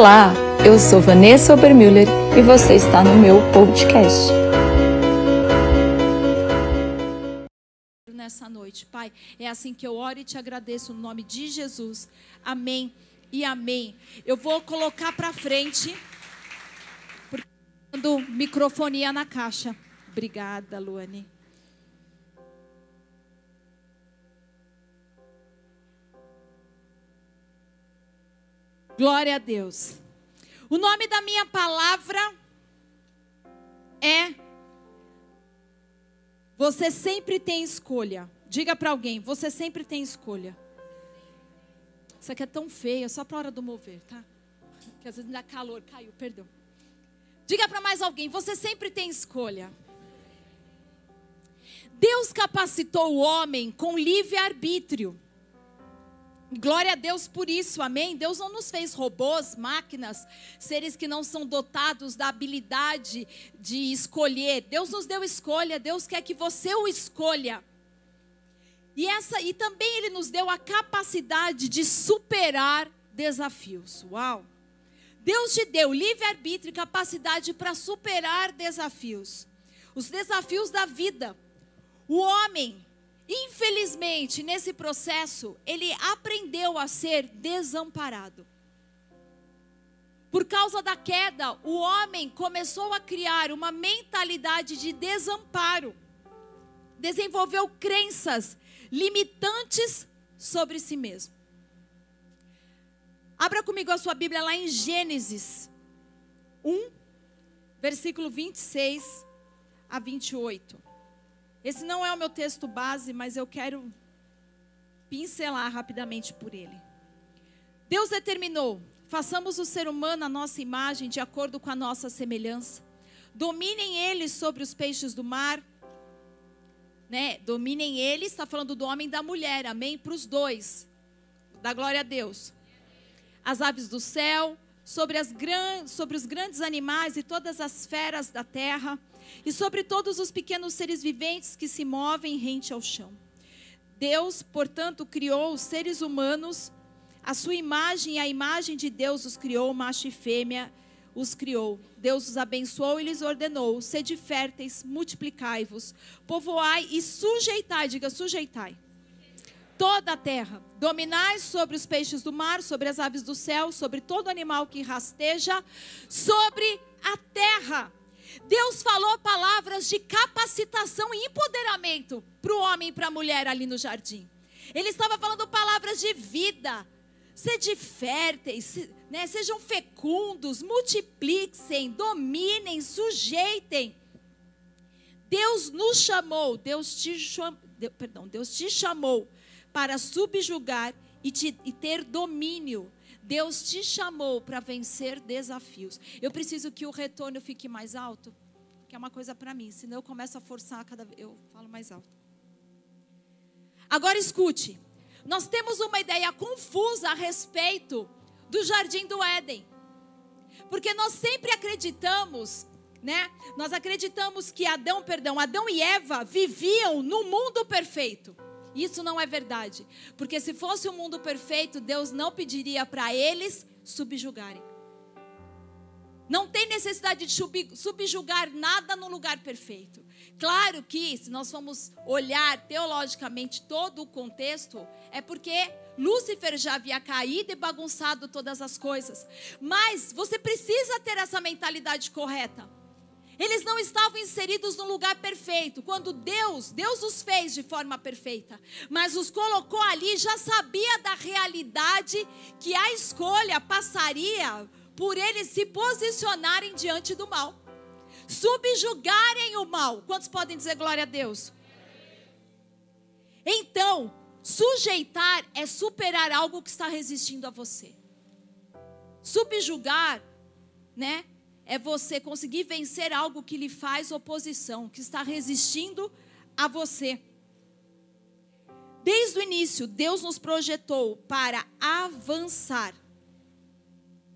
Olá, eu sou Vanessa Obermüller e você está no meu podcast. Nessa noite, Pai, é assim que eu oro e te agradeço no nome de Jesus. Amém e amém. Eu vou colocar para frente, porque microfonia na caixa. Obrigada, Luane. Glória a Deus. O nome da minha palavra é Você sempre tem escolha. Diga para alguém, você sempre tem escolha. Isso aqui é tão feio, é só para hora do mover, tá? Que às vezes dá calor, caiu, perdão. Diga para mais alguém, você sempre tem escolha. Deus capacitou o homem com livre arbítrio. Glória a Deus por isso, amém? Deus não nos fez robôs, máquinas, seres que não são dotados da habilidade de escolher. Deus nos deu escolha, Deus quer que você o escolha. E, essa, e também Ele nos deu a capacidade de superar desafios. Uau! Deus te deu livre-arbítrio e capacidade para superar desafios. Os desafios da vida. O homem Infelizmente, nesse processo, ele aprendeu a ser desamparado. Por causa da queda, o homem começou a criar uma mentalidade de desamparo. Desenvolveu crenças limitantes sobre si mesmo. Abra comigo a sua Bíblia lá em Gênesis 1, versículo 26 a 28. Esse não é o meu texto base, mas eu quero pincelar rapidamente por ele. Deus determinou: façamos o ser humano a nossa imagem, de acordo com a nossa semelhança. Dominem eles sobre os peixes do mar. Né? Dominem eles, está falando do homem e da mulher, amém? Para os dois. Da glória a Deus. As aves do céu, sobre, as gran... sobre os grandes animais e todas as feras da terra e sobre todos os pequenos seres viventes que se movem rente ao chão. Deus, portanto, criou os seres humanos, a sua imagem e a imagem de Deus os criou, macho e fêmea os criou. Deus os abençoou e lhes ordenou: sede férteis, multiplicai-vos, povoai e sujeitai, diga sujeitai. Toda a terra, dominai sobre os peixes do mar, sobre as aves do céu, sobre todo animal que rasteja, sobre a terra Deus falou palavras de capacitação e empoderamento para o homem e para a mulher ali no jardim. Ele estava falando palavras de vida. Sede férteis, né? sejam fecundos, multipliquem, dominem, sujeitem. Deus nos chamou, Deus te, cham, perdão, Deus te chamou para subjugar e, te, e ter domínio Deus te chamou para vencer desafios. Eu preciso que o retorno fique mais alto, que é uma coisa para mim, senão eu começo a forçar cada vez. Eu falo mais alto. Agora escute. Nós temos uma ideia confusa a respeito do jardim do Éden. Porque nós sempre acreditamos, né? Nós acreditamos que Adão, perdão, Adão e Eva viviam no mundo perfeito. Isso não é verdade. Porque se fosse um mundo perfeito, Deus não pediria para eles subjugarem. Não tem necessidade de subjugar nada no lugar perfeito. Claro que, se nós formos olhar teologicamente todo o contexto, é porque Lúcifer já havia caído e bagunçado todas as coisas. Mas você precisa ter essa mentalidade correta. Eles não estavam inseridos no lugar perfeito. Quando Deus, Deus os fez de forma perfeita, mas os colocou ali, já sabia da realidade que a escolha passaria por eles se posicionarem diante do mal, subjugarem o mal. Quantos podem dizer glória a Deus? Então, sujeitar é superar algo que está resistindo a você. Subjugar, né? É você conseguir vencer algo que lhe faz oposição, que está resistindo a você. Desde o início, Deus nos projetou para avançar.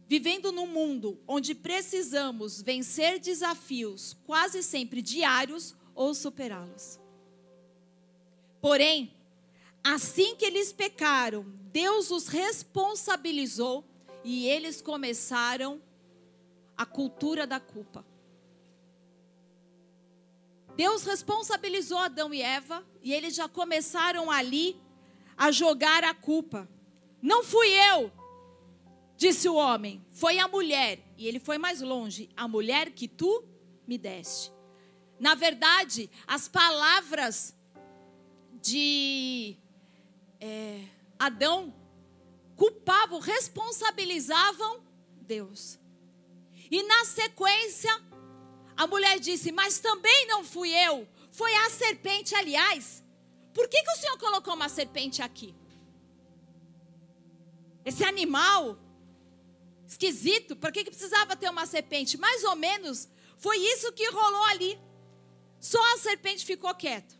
Vivendo num mundo onde precisamos vencer desafios quase sempre diários ou superá-los. Porém, assim que eles pecaram, Deus os responsabilizou e eles começaram a cultura da culpa. Deus responsabilizou Adão e Eva e eles já começaram ali a jogar a culpa. Não fui eu, disse o homem, foi a mulher. E ele foi mais longe: a mulher que tu me deste. Na verdade, as palavras de é, Adão culpavam, responsabilizavam Deus. E na sequência, a mulher disse: Mas também não fui eu, foi a serpente, aliás. Por que, que o Senhor colocou uma serpente aqui? Esse animal esquisito, por que, que precisava ter uma serpente? Mais ou menos foi isso que rolou ali. Só a serpente ficou quieta.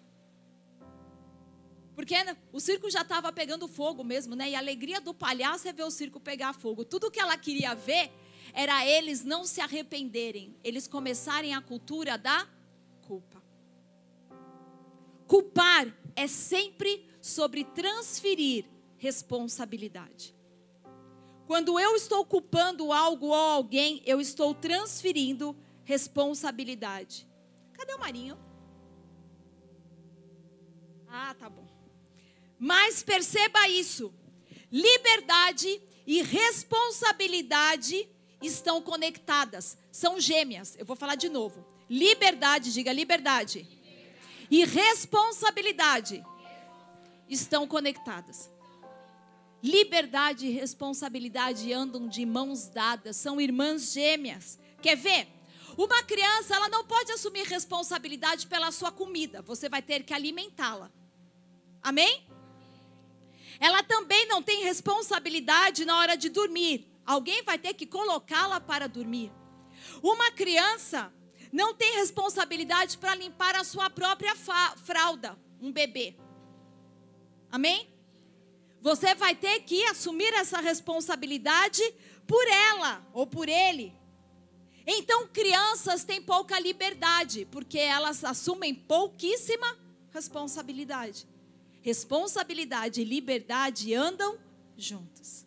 Porque o circo já estava pegando fogo mesmo, né? E a alegria do palhaço é ver o circo pegar fogo. Tudo que ela queria ver era eles não se arrependerem, eles começarem a cultura da culpa. Culpar é sempre sobre transferir responsabilidade. Quando eu estou culpando algo ou alguém, eu estou transferindo responsabilidade. Cadê o Marinho? Ah, tá bom. Mas perceba isso: liberdade e responsabilidade estão conectadas, são gêmeas. Eu vou falar de novo. Liberdade, diga liberdade. E responsabilidade estão conectadas. Liberdade e responsabilidade andam de mãos dadas, são irmãs gêmeas. Quer ver? Uma criança, ela não pode assumir responsabilidade pela sua comida, você vai ter que alimentá-la. Amém? Ela também não tem responsabilidade na hora de dormir. Alguém vai ter que colocá-la para dormir. Uma criança não tem responsabilidade para limpar a sua própria fralda, um bebê. Amém? Você vai ter que assumir essa responsabilidade por ela ou por ele. Então, crianças têm pouca liberdade, porque elas assumem pouquíssima responsabilidade. Responsabilidade e liberdade andam juntos.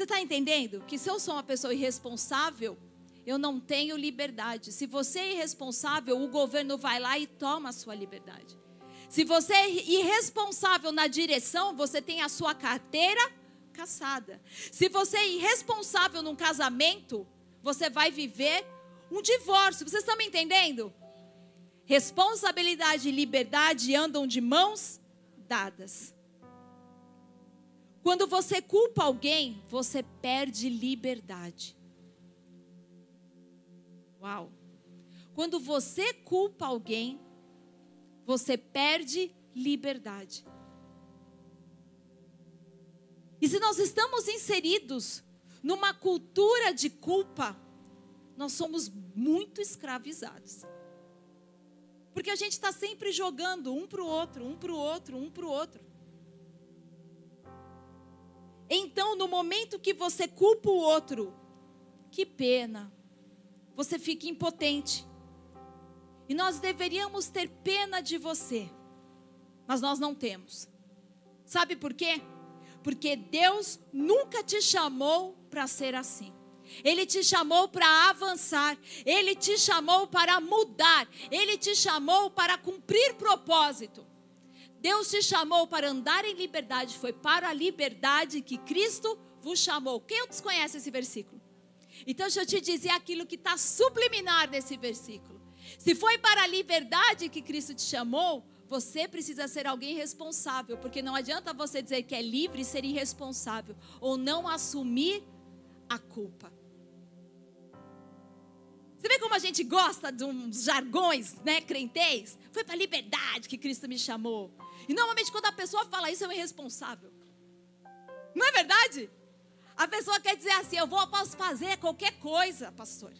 Você está entendendo que se eu sou uma pessoa irresponsável, eu não tenho liberdade. Se você é irresponsável, o governo vai lá e toma a sua liberdade. Se você é irresponsável na direção, você tem a sua carteira caçada. Se você é irresponsável num casamento, você vai viver um divórcio. Vocês estão me entendendo? Responsabilidade e liberdade andam de mãos dadas. Quando você culpa alguém, você perde liberdade. Uau! Quando você culpa alguém, você perde liberdade. E se nós estamos inseridos numa cultura de culpa, nós somos muito escravizados. Porque a gente está sempre jogando um para o outro, um para o outro, um para o outro. Então, no momento que você culpa o outro, que pena, você fica impotente. E nós deveríamos ter pena de você, mas nós não temos. Sabe por quê? Porque Deus nunca te chamou para ser assim. Ele te chamou para avançar, ele te chamou para mudar, ele te chamou para cumprir propósito. Deus te chamou para andar em liberdade, foi para a liberdade que Cristo vos chamou. Quem desconhece esse versículo? Então, deixa eu te dizer aquilo que está subliminar nesse versículo. Se foi para a liberdade que Cristo te chamou, você precisa ser alguém responsável, porque não adianta você dizer que é livre e ser irresponsável, ou não assumir a culpa. Você vê como a gente gosta de uns jargões, né, crentez? Foi para a liberdade que Cristo me chamou. E normalmente quando a pessoa fala isso, é um irresponsável. Não é verdade? A pessoa quer dizer assim: eu vou, posso fazer qualquer coisa, pastor.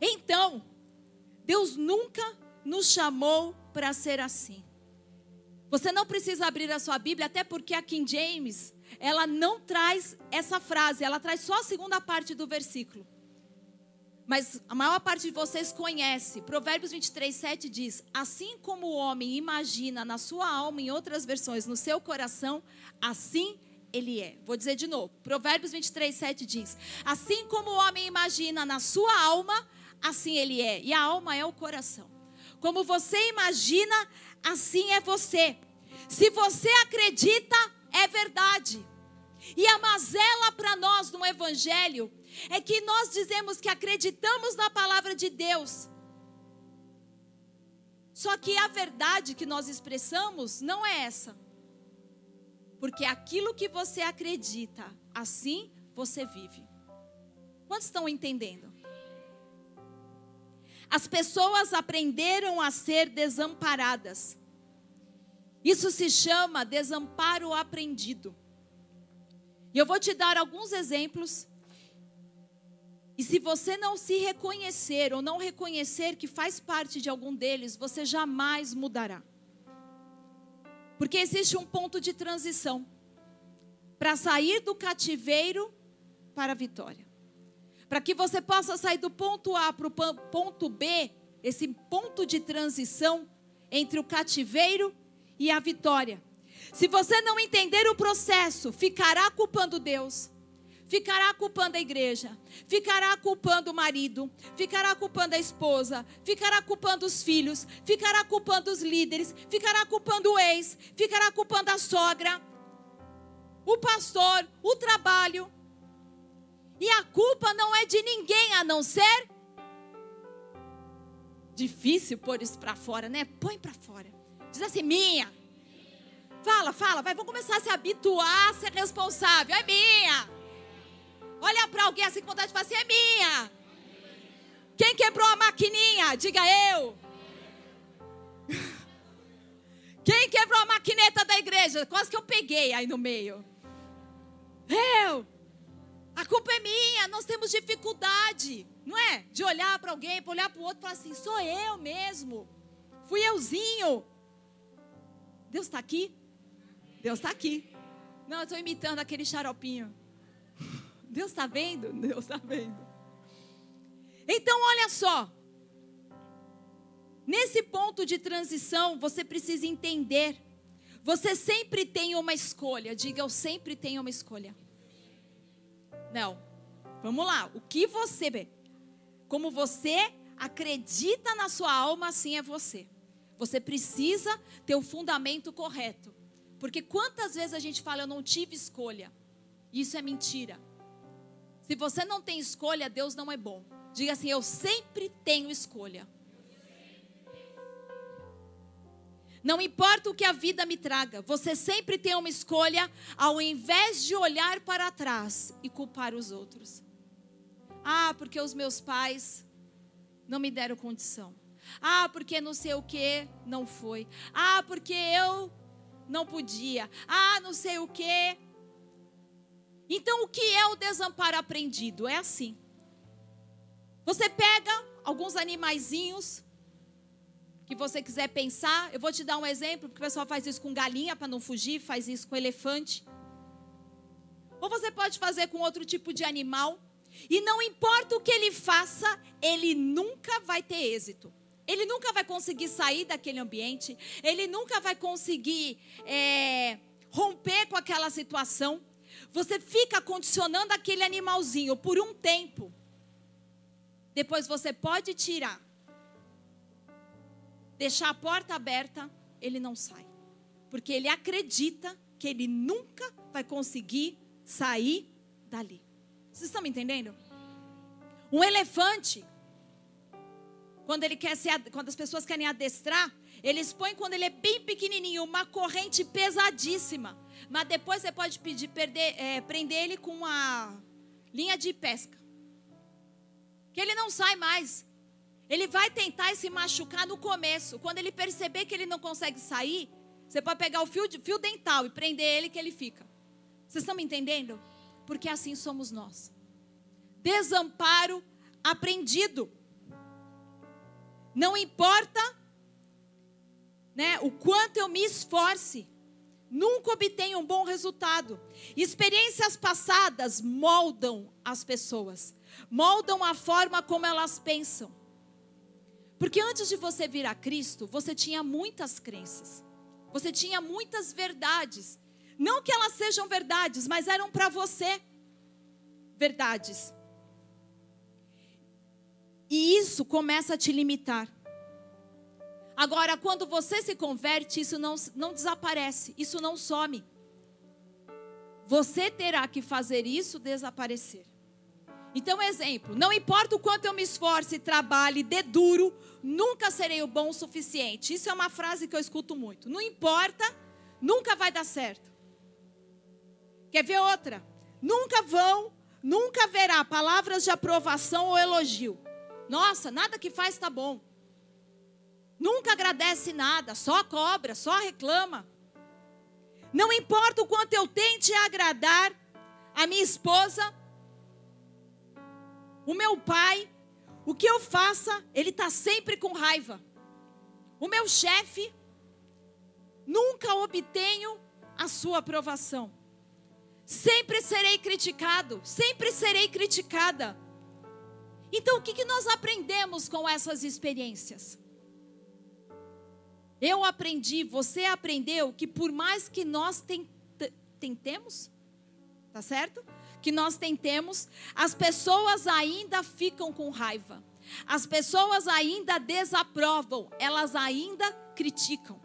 Então, Deus nunca nos chamou para ser assim. Você não precisa abrir a sua Bíblia, até porque a King James, ela não traz essa frase, ela traz só a segunda parte do versículo mas a maior parte de vocês conhece. Provérbios 23, 7 diz: Assim como o homem imagina na sua alma, em outras versões, no seu coração, assim ele é. Vou dizer de novo. Provérbios 23, 7 diz: Assim como o homem imagina na sua alma, assim ele é. E a alma é o coração. Como você imagina, assim é você. Se você acredita, é verdade. E a mazela para nós no Evangelho é que nós dizemos que acreditamos na palavra de Deus. Só que a verdade que nós expressamos não é essa. Porque aquilo que você acredita, assim você vive. Quantos estão entendendo? As pessoas aprenderam a ser desamparadas. Isso se chama desamparo aprendido. E eu vou te dar alguns exemplos. E se você não se reconhecer ou não reconhecer que faz parte de algum deles, você jamais mudará. Porque existe um ponto de transição para sair do cativeiro para a vitória. Para que você possa sair do ponto A para o ponto B, esse ponto de transição entre o cativeiro e a vitória. Se você não entender o processo, ficará culpando Deus, ficará culpando a igreja, ficará culpando o marido, ficará culpando a esposa, ficará culpando os filhos, ficará culpando os líderes, ficará culpando o ex, ficará culpando a sogra, o pastor, o trabalho. E a culpa não é de ninguém a não ser difícil pôr isso para fora, né? Põe para fora. Diz assim: "Minha". Fala, fala, vai, vamos começar a se habituar a ser responsável. É minha. Olha para alguém assim com vontade de falar assim: é minha. Quem quebrou a maquininha? Diga eu. Quem quebrou a maquineta da igreja? Quase que eu peguei aí no meio. Eu. A culpa é minha. Nós temos dificuldade, não é? De olhar para alguém, para olhar para o outro e falar assim: sou eu mesmo. Fui euzinho. Deus está aqui? Deus está aqui. Não, eu estou imitando aquele xaropinho. Deus está vendo? Deus está vendo. Então, olha só. Nesse ponto de transição, você precisa entender. Você sempre tem uma escolha. Diga, eu sempre tenho uma escolha. Não. Vamos lá. O que você? Como você acredita na sua alma, assim é você. Você precisa ter o fundamento correto. Porque quantas vezes a gente fala, eu não tive escolha. Isso é mentira. Se você não tem escolha, Deus não é bom. Diga assim: Eu sempre tenho escolha. Não importa o que a vida me traga, você sempre tem uma escolha, ao invés de olhar para trás e culpar os outros. Ah, porque os meus pais não me deram condição. Ah, porque não sei o que não foi. Ah, porque eu não podia. Ah, não sei o que então, o que é o desamparo aprendido? É assim. Você pega alguns animaizinhos que você quiser pensar. Eu vou te dar um exemplo, porque o pessoal faz isso com galinha para não fugir, faz isso com elefante. Ou você pode fazer com outro tipo de animal. E não importa o que ele faça, ele nunca vai ter êxito. Ele nunca vai conseguir sair daquele ambiente. Ele nunca vai conseguir é, romper com aquela situação. Você fica condicionando aquele animalzinho por um tempo. Depois você pode tirar. Deixar a porta aberta, ele não sai. Porque ele acredita que ele nunca vai conseguir sair dali. Vocês estão me entendendo? Um elefante, quando ele quer ser, quando as pessoas querem adestrar, eles põem quando ele é bem pequenininho uma corrente pesadíssima. Mas depois você pode pedir, perder, é, prender ele com uma linha de pesca. Que ele não sai mais. Ele vai tentar se machucar no começo. Quando ele perceber que ele não consegue sair, você pode pegar o fio, fio dental e prender ele que ele fica. Vocês estão me entendendo? Porque assim somos nós. Desamparo aprendido. Não importa né, o quanto eu me esforce nunca obtém um bom resultado. Experiências passadas moldam as pessoas, moldam a forma como elas pensam. Porque antes de você vir a Cristo, você tinha muitas crenças, você tinha muitas verdades. Não que elas sejam verdades, mas eram para você verdades. E isso começa a te limitar. Agora, quando você se converte, isso não, não desaparece, isso não some. Você terá que fazer isso desaparecer. Então, exemplo: não importa o quanto eu me esforce, trabalhe, dê duro, nunca serei o bom o suficiente. Isso é uma frase que eu escuto muito. Não importa, nunca vai dar certo. Quer ver outra? Nunca vão, nunca haverá palavras de aprovação ou elogio. Nossa, nada que faz está bom. Nunca agradece nada, só cobra, só reclama. Não importa o quanto eu tente agradar a minha esposa, o meu pai, o que eu faça, ele está sempre com raiva. O meu chefe, nunca obtenho a sua aprovação. Sempre serei criticado, sempre serei criticada. Então, o que, que nós aprendemos com essas experiências? Eu aprendi, você aprendeu que por mais que nós tentemos, tá certo? Que nós tentemos, as pessoas ainda ficam com raiva. As pessoas ainda desaprovam, elas ainda criticam.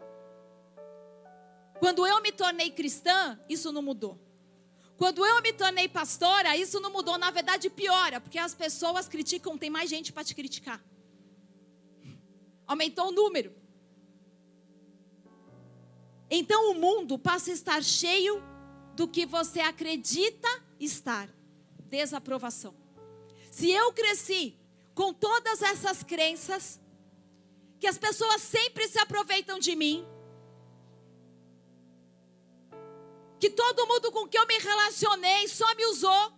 Quando eu me tornei cristã, isso não mudou. Quando eu me tornei pastora, isso não mudou, na verdade piora, porque as pessoas criticam, tem mais gente para te criticar. Aumentou o número. Então o mundo passa a estar cheio do que você acredita estar desaprovação. Se eu cresci com todas essas crenças, que as pessoas sempre se aproveitam de mim, que todo mundo com que eu me relacionei só me usou,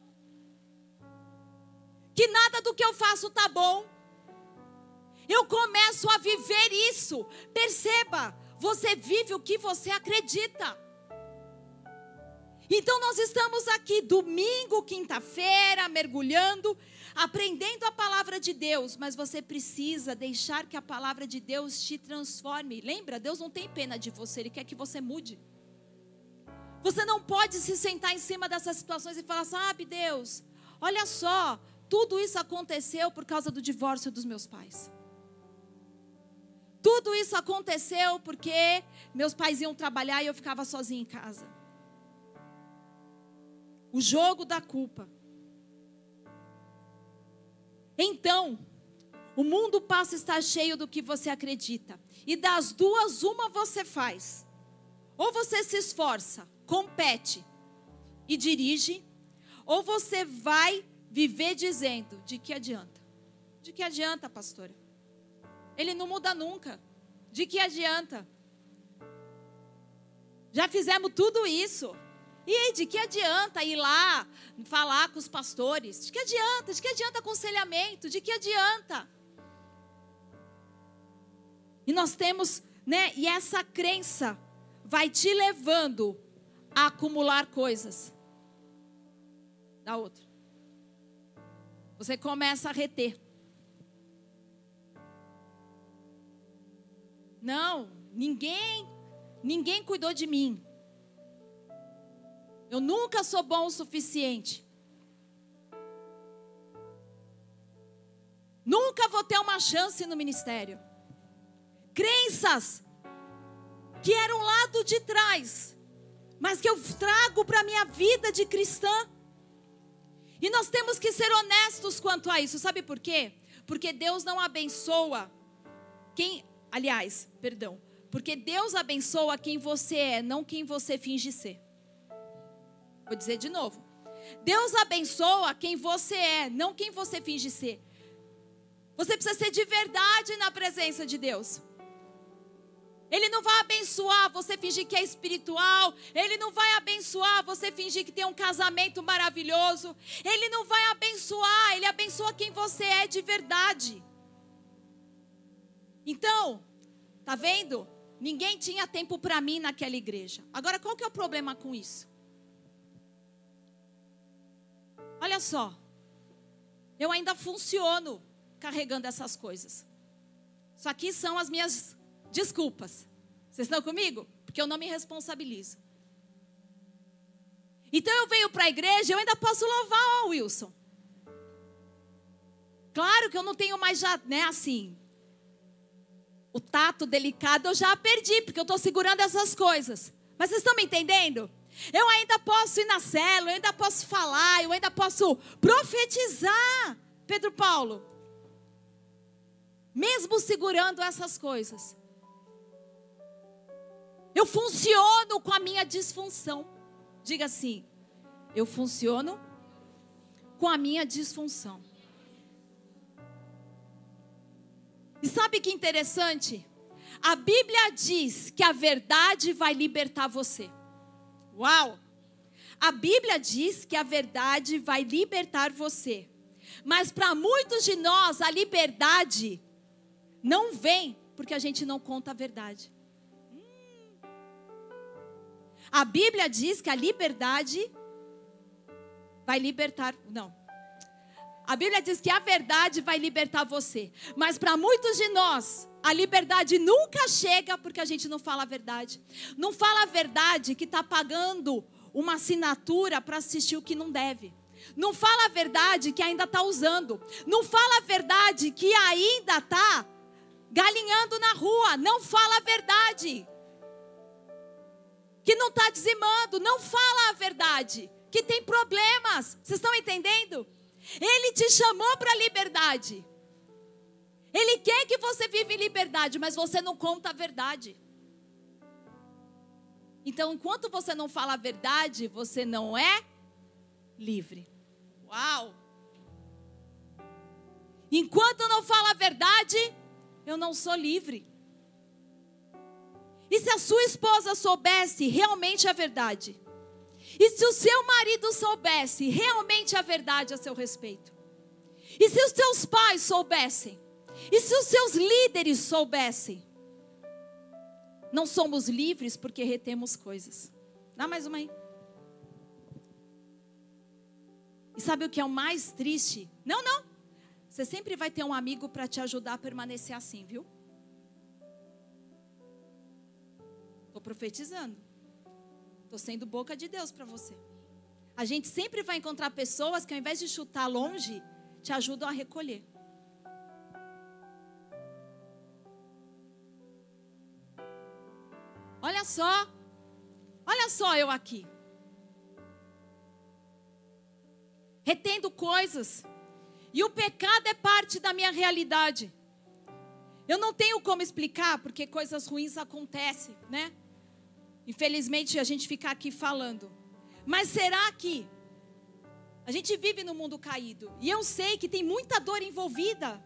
que nada do que eu faço tá bom. Eu começo a viver isso. Perceba, você vive o que você acredita. Então nós estamos aqui domingo, quinta-feira, mergulhando, aprendendo a palavra de Deus, mas você precisa deixar que a palavra de Deus te transforme. Lembra? Deus não tem pena de você, ele quer que você mude. Você não pode se sentar em cima dessas situações e falar: sabe, Deus, olha só, tudo isso aconteceu por causa do divórcio dos meus pais. Tudo isso aconteceu porque meus pais iam trabalhar e eu ficava sozinha em casa. O jogo da culpa. Então, o mundo passa a estar cheio do que você acredita. E das duas, uma você faz. Ou você se esforça compete e dirige, ou você vai viver dizendo: de que adianta? De que adianta, pastora? Ele não muda nunca. De que adianta? Já fizemos tudo isso. E de que adianta ir lá falar com os pastores? De que adianta? De que adianta aconselhamento? De que adianta? E nós temos, né? E essa crença vai te levando a acumular coisas da outra. Você começa a reter. Não, ninguém, ninguém cuidou de mim. Eu nunca sou bom o suficiente. Nunca vou ter uma chance no ministério. Crenças que eram lado de trás mas que eu trago para a minha vida de cristã. E nós temos que ser honestos quanto a isso, sabe por quê? Porque Deus não abençoa quem, aliás, perdão, porque Deus abençoa quem você é, não quem você finge ser. Vou dizer de novo. Deus abençoa quem você é, não quem você finge ser. Você precisa ser de verdade na presença de Deus. Ele não vai abençoar você fingir que é espiritual. Ele não vai abençoar você fingir que tem um casamento maravilhoso. Ele não vai abençoar. Ele abençoa quem você é de verdade. Então, tá vendo? Ninguém tinha tempo para mim naquela igreja. Agora, qual que é o problema com isso? Olha só. Eu ainda funciono carregando essas coisas. Isso aqui são as minhas desculpas. Vocês estão comigo? Porque eu não me responsabilizo. Então eu venho para a igreja, eu ainda posso louvar, ó, Wilson. Claro que eu não tenho mais já, né, assim. O tato delicado eu já perdi, porque eu estou segurando essas coisas. Mas vocês estão me entendendo? Eu ainda posso ir na célula, eu ainda posso falar, eu ainda posso profetizar. Pedro Paulo, mesmo segurando essas coisas, eu funciono com a minha disfunção. Diga assim: eu funciono com a minha disfunção. E sabe que interessante? A Bíblia diz que a verdade vai libertar você. Uau! A Bíblia diz que a verdade vai libertar você. Mas para muitos de nós, a liberdade não vem porque a gente não conta a verdade. A Bíblia diz que a liberdade vai libertar. Não. A Bíblia diz que a verdade vai libertar você. Mas para muitos de nós, a liberdade nunca chega porque a gente não fala a verdade. Não fala a verdade que está pagando uma assinatura para assistir o que não deve. Não fala a verdade que ainda está usando. Não fala a verdade que ainda está galinhando na rua. Não fala a verdade que não está dizimando, não fala a verdade, que tem problemas. Vocês estão entendendo? Ele te chamou para a liberdade. Ele quer que você viva em liberdade, mas você não conta a verdade. Então, enquanto você não fala a verdade, você não é livre. Uau! Enquanto eu não falo a verdade, eu não sou livre. E se a sua esposa soubesse realmente a verdade? E se o seu marido soubesse realmente a verdade a seu respeito? E se os seus pais soubessem? E se os seus líderes soubessem? Não somos livres porque retemos coisas. Dá mais uma aí. E sabe o que é o mais triste? Não, não. Você sempre vai ter um amigo para te ajudar a permanecer assim, viu? Estou profetizando. Estou sendo boca de Deus para você. A gente sempre vai encontrar pessoas que ao invés de chutar longe, te ajudam a recolher. Olha só. Olha só eu aqui. Retendo coisas. E o pecado é parte da minha realidade. Eu não tenho como explicar porque coisas ruins acontecem, né? Infelizmente, a gente fica aqui falando. Mas será que a gente vive no mundo caído? E eu sei que tem muita dor envolvida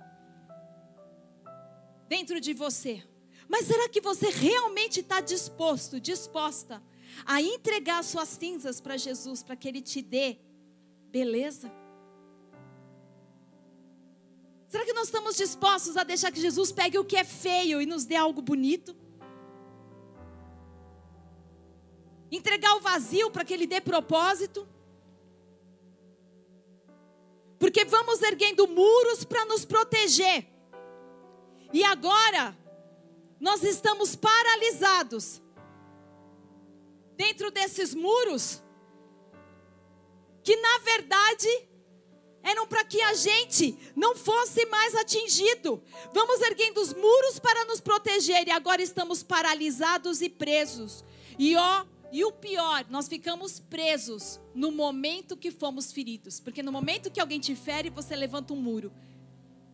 dentro de você. Mas será que você realmente está disposto, disposta a entregar suas cinzas para Jesus, para que Ele te dê beleza? Será que nós estamos dispostos a deixar que Jesus pegue o que é feio e nos dê algo bonito? Entregar o vazio para que ele dê propósito. Porque vamos erguendo muros para nos proteger. E agora, nós estamos paralisados dentro desses muros, que na verdade eram para que a gente não fosse mais atingido. Vamos erguendo os muros para nos proteger e agora estamos paralisados e presos. E ó, e o pior, nós ficamos presos no momento que fomos feridos. Porque no momento que alguém te fere, você levanta um muro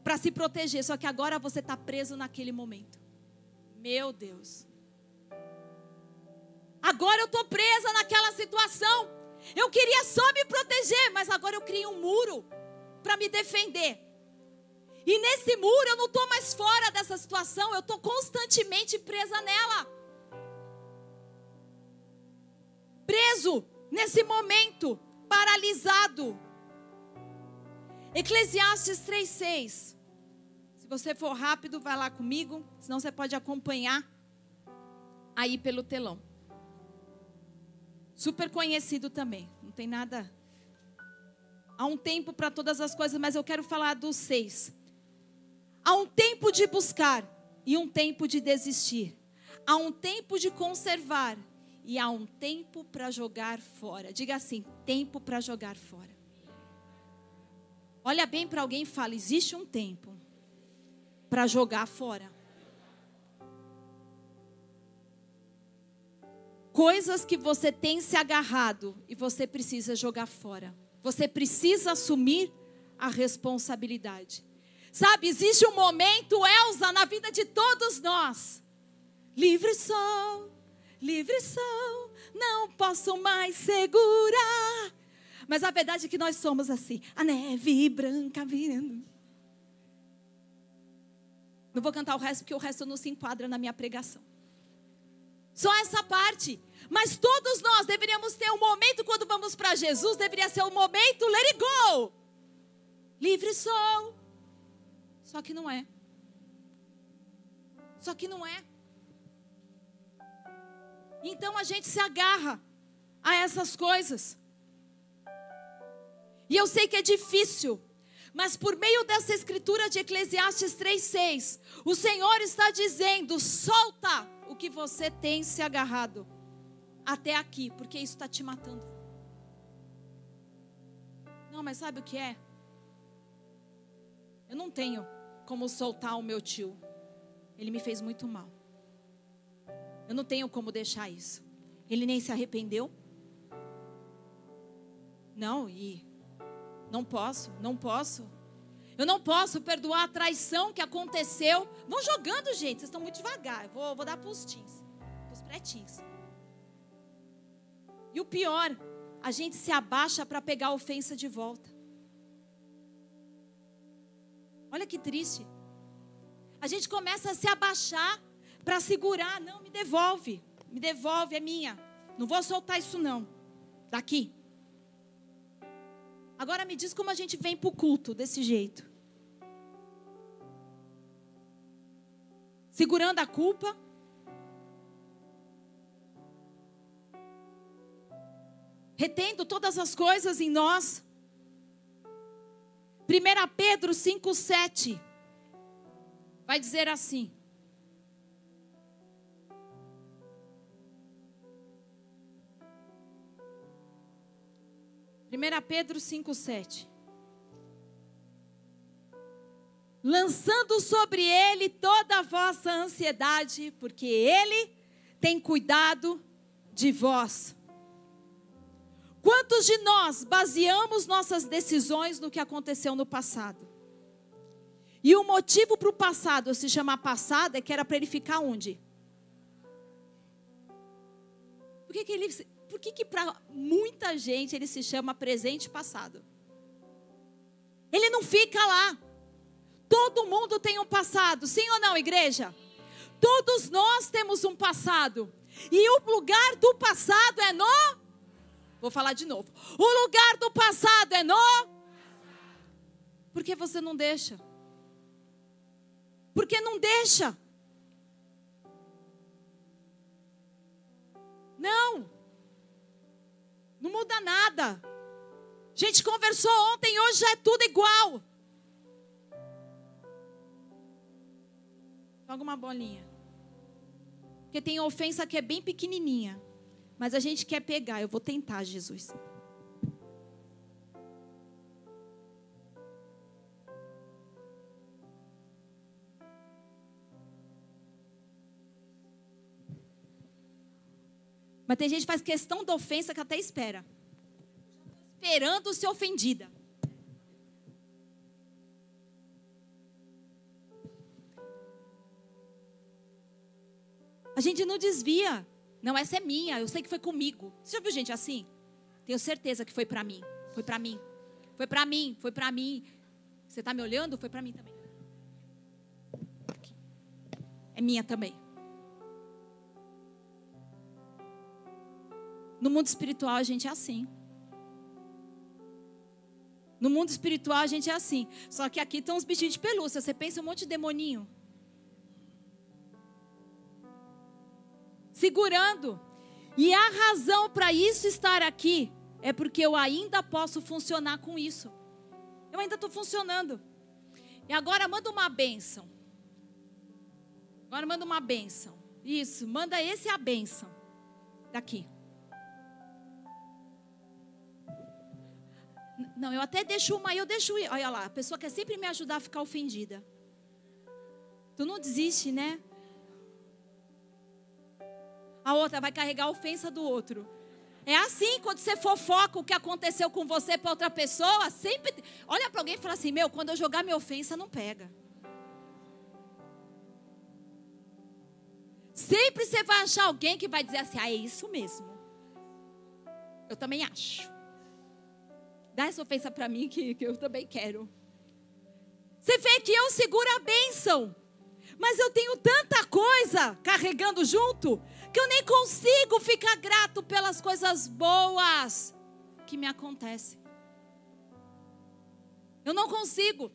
para se proteger. Só que agora você está preso naquele momento. Meu Deus. Agora eu estou presa naquela situação. Eu queria só me proteger, mas agora eu criei um muro para me defender. E nesse muro eu não estou mais fora dessa situação, eu estou constantemente presa nela. Preso nesse momento, paralisado. Eclesiastes 3:6. Se você for rápido, vai lá comigo, senão você pode acompanhar aí pelo telão. Super conhecido também, não tem nada. Há um tempo para todas as coisas, mas eu quero falar dos seis. Há um tempo de buscar e um tempo de desistir. Há um tempo de conservar e há um tempo para jogar fora. Diga assim: tempo para jogar fora. Olha bem para alguém e fala: existe um tempo para jogar fora. Coisas que você tem se agarrado e você precisa jogar fora. Você precisa assumir a responsabilidade. Sabe, existe um momento, Elza, na vida de todos nós. Livre sou, livre sou, não posso mais segurar. Mas a verdade é que nós somos assim, a neve branca vindo. Não vou cantar o resto porque o resto não se enquadra na minha pregação. Só essa parte. Mas todos nós deveríamos ter um momento quando vamos para Jesus, deveria ser o um momento, let it go. Livre sou. Só que não é. Só que não é. Então a gente se agarra a essas coisas. E eu sei que é difícil, mas por meio dessa escritura de Eclesiastes 3:6, o Senhor está dizendo: solta o que você tem se agarrado até aqui, porque isso está te matando. Não, mas sabe o que é? Eu não tenho como soltar o meu tio. Ele me fez muito mal. Eu não tenho como deixar isso. Ele nem se arrependeu. Não, e não posso, não posso. Eu não posso perdoar a traição que aconteceu. Vão jogando, gente. Vocês estão muito devagar. Eu vou, vou dar para os teens, para os pretinhos. E o pior, a gente se abaixa para pegar a ofensa de volta. Olha que triste. A gente começa a se abaixar para segurar. Não, me devolve. Me devolve, é minha. Não vou soltar isso, não. Daqui. Agora me diz como a gente vem para o culto desse jeito. Segurando a culpa, retendo todas as coisas em nós. 1 Pedro 5,7 vai dizer assim: Primeira Pedro 5,7 Lançando sobre ele toda a vossa ansiedade, porque ele tem cuidado de vós. Quantos de nós baseamos nossas decisões no que aconteceu no passado? E o motivo para o passado se chamar passado é que era para ele ficar onde? Por que, que ele. Por que, que para muita gente ele se chama presente passado? Ele não fica lá. Todo mundo tem um passado, sim ou não, igreja? Todos nós temos um passado. E o lugar do passado é no Vou falar de novo. O lugar do passado é no. Por que você não deixa? Porque não deixa. Não. Não muda nada. A gente conversou ontem, hoje já é tudo igual. Joga uma bolinha. Porque tem ofensa que é bem pequenininha. Mas a gente quer pegar, eu vou tentar, Jesus. Mas tem gente que faz questão da ofensa que até espera. Esperando ser ofendida. A gente não desvia. Não, essa é minha, eu sei que foi comigo. Você já viu gente assim? Tenho certeza que foi para mim. Foi para mim. Foi para mim, foi para mim. Você está me olhando? Foi para mim também. É minha também. No mundo espiritual a gente é assim. No mundo espiritual a gente é assim. Só que aqui estão os bichinhos de pelúcia. Você pensa um monte de demoninho. segurando. E a razão para isso estar aqui é porque eu ainda posso funcionar com isso. Eu ainda estou funcionando. E agora manda uma bênção. Agora manda uma bênção. Isso, manda esse a bênção. daqui. Não, eu até deixo uma, eu deixo. Olha lá, a pessoa quer sempre me ajudar a ficar ofendida. Tu não desiste, né? A outra vai carregar a ofensa do outro. É assim, quando você fofoca o que aconteceu com você para outra pessoa, sempre. Olha para alguém e fala assim: Meu, quando eu jogar minha ofensa, não pega. Sempre você vai achar alguém que vai dizer assim: Ah, é isso mesmo. Eu também acho. Dá essa ofensa para mim que, que eu também quero. Você vê que eu seguro a bênção. Mas eu tenho tanta coisa carregando junto que eu nem consigo ficar grato pelas coisas boas que me acontecem. Eu não consigo.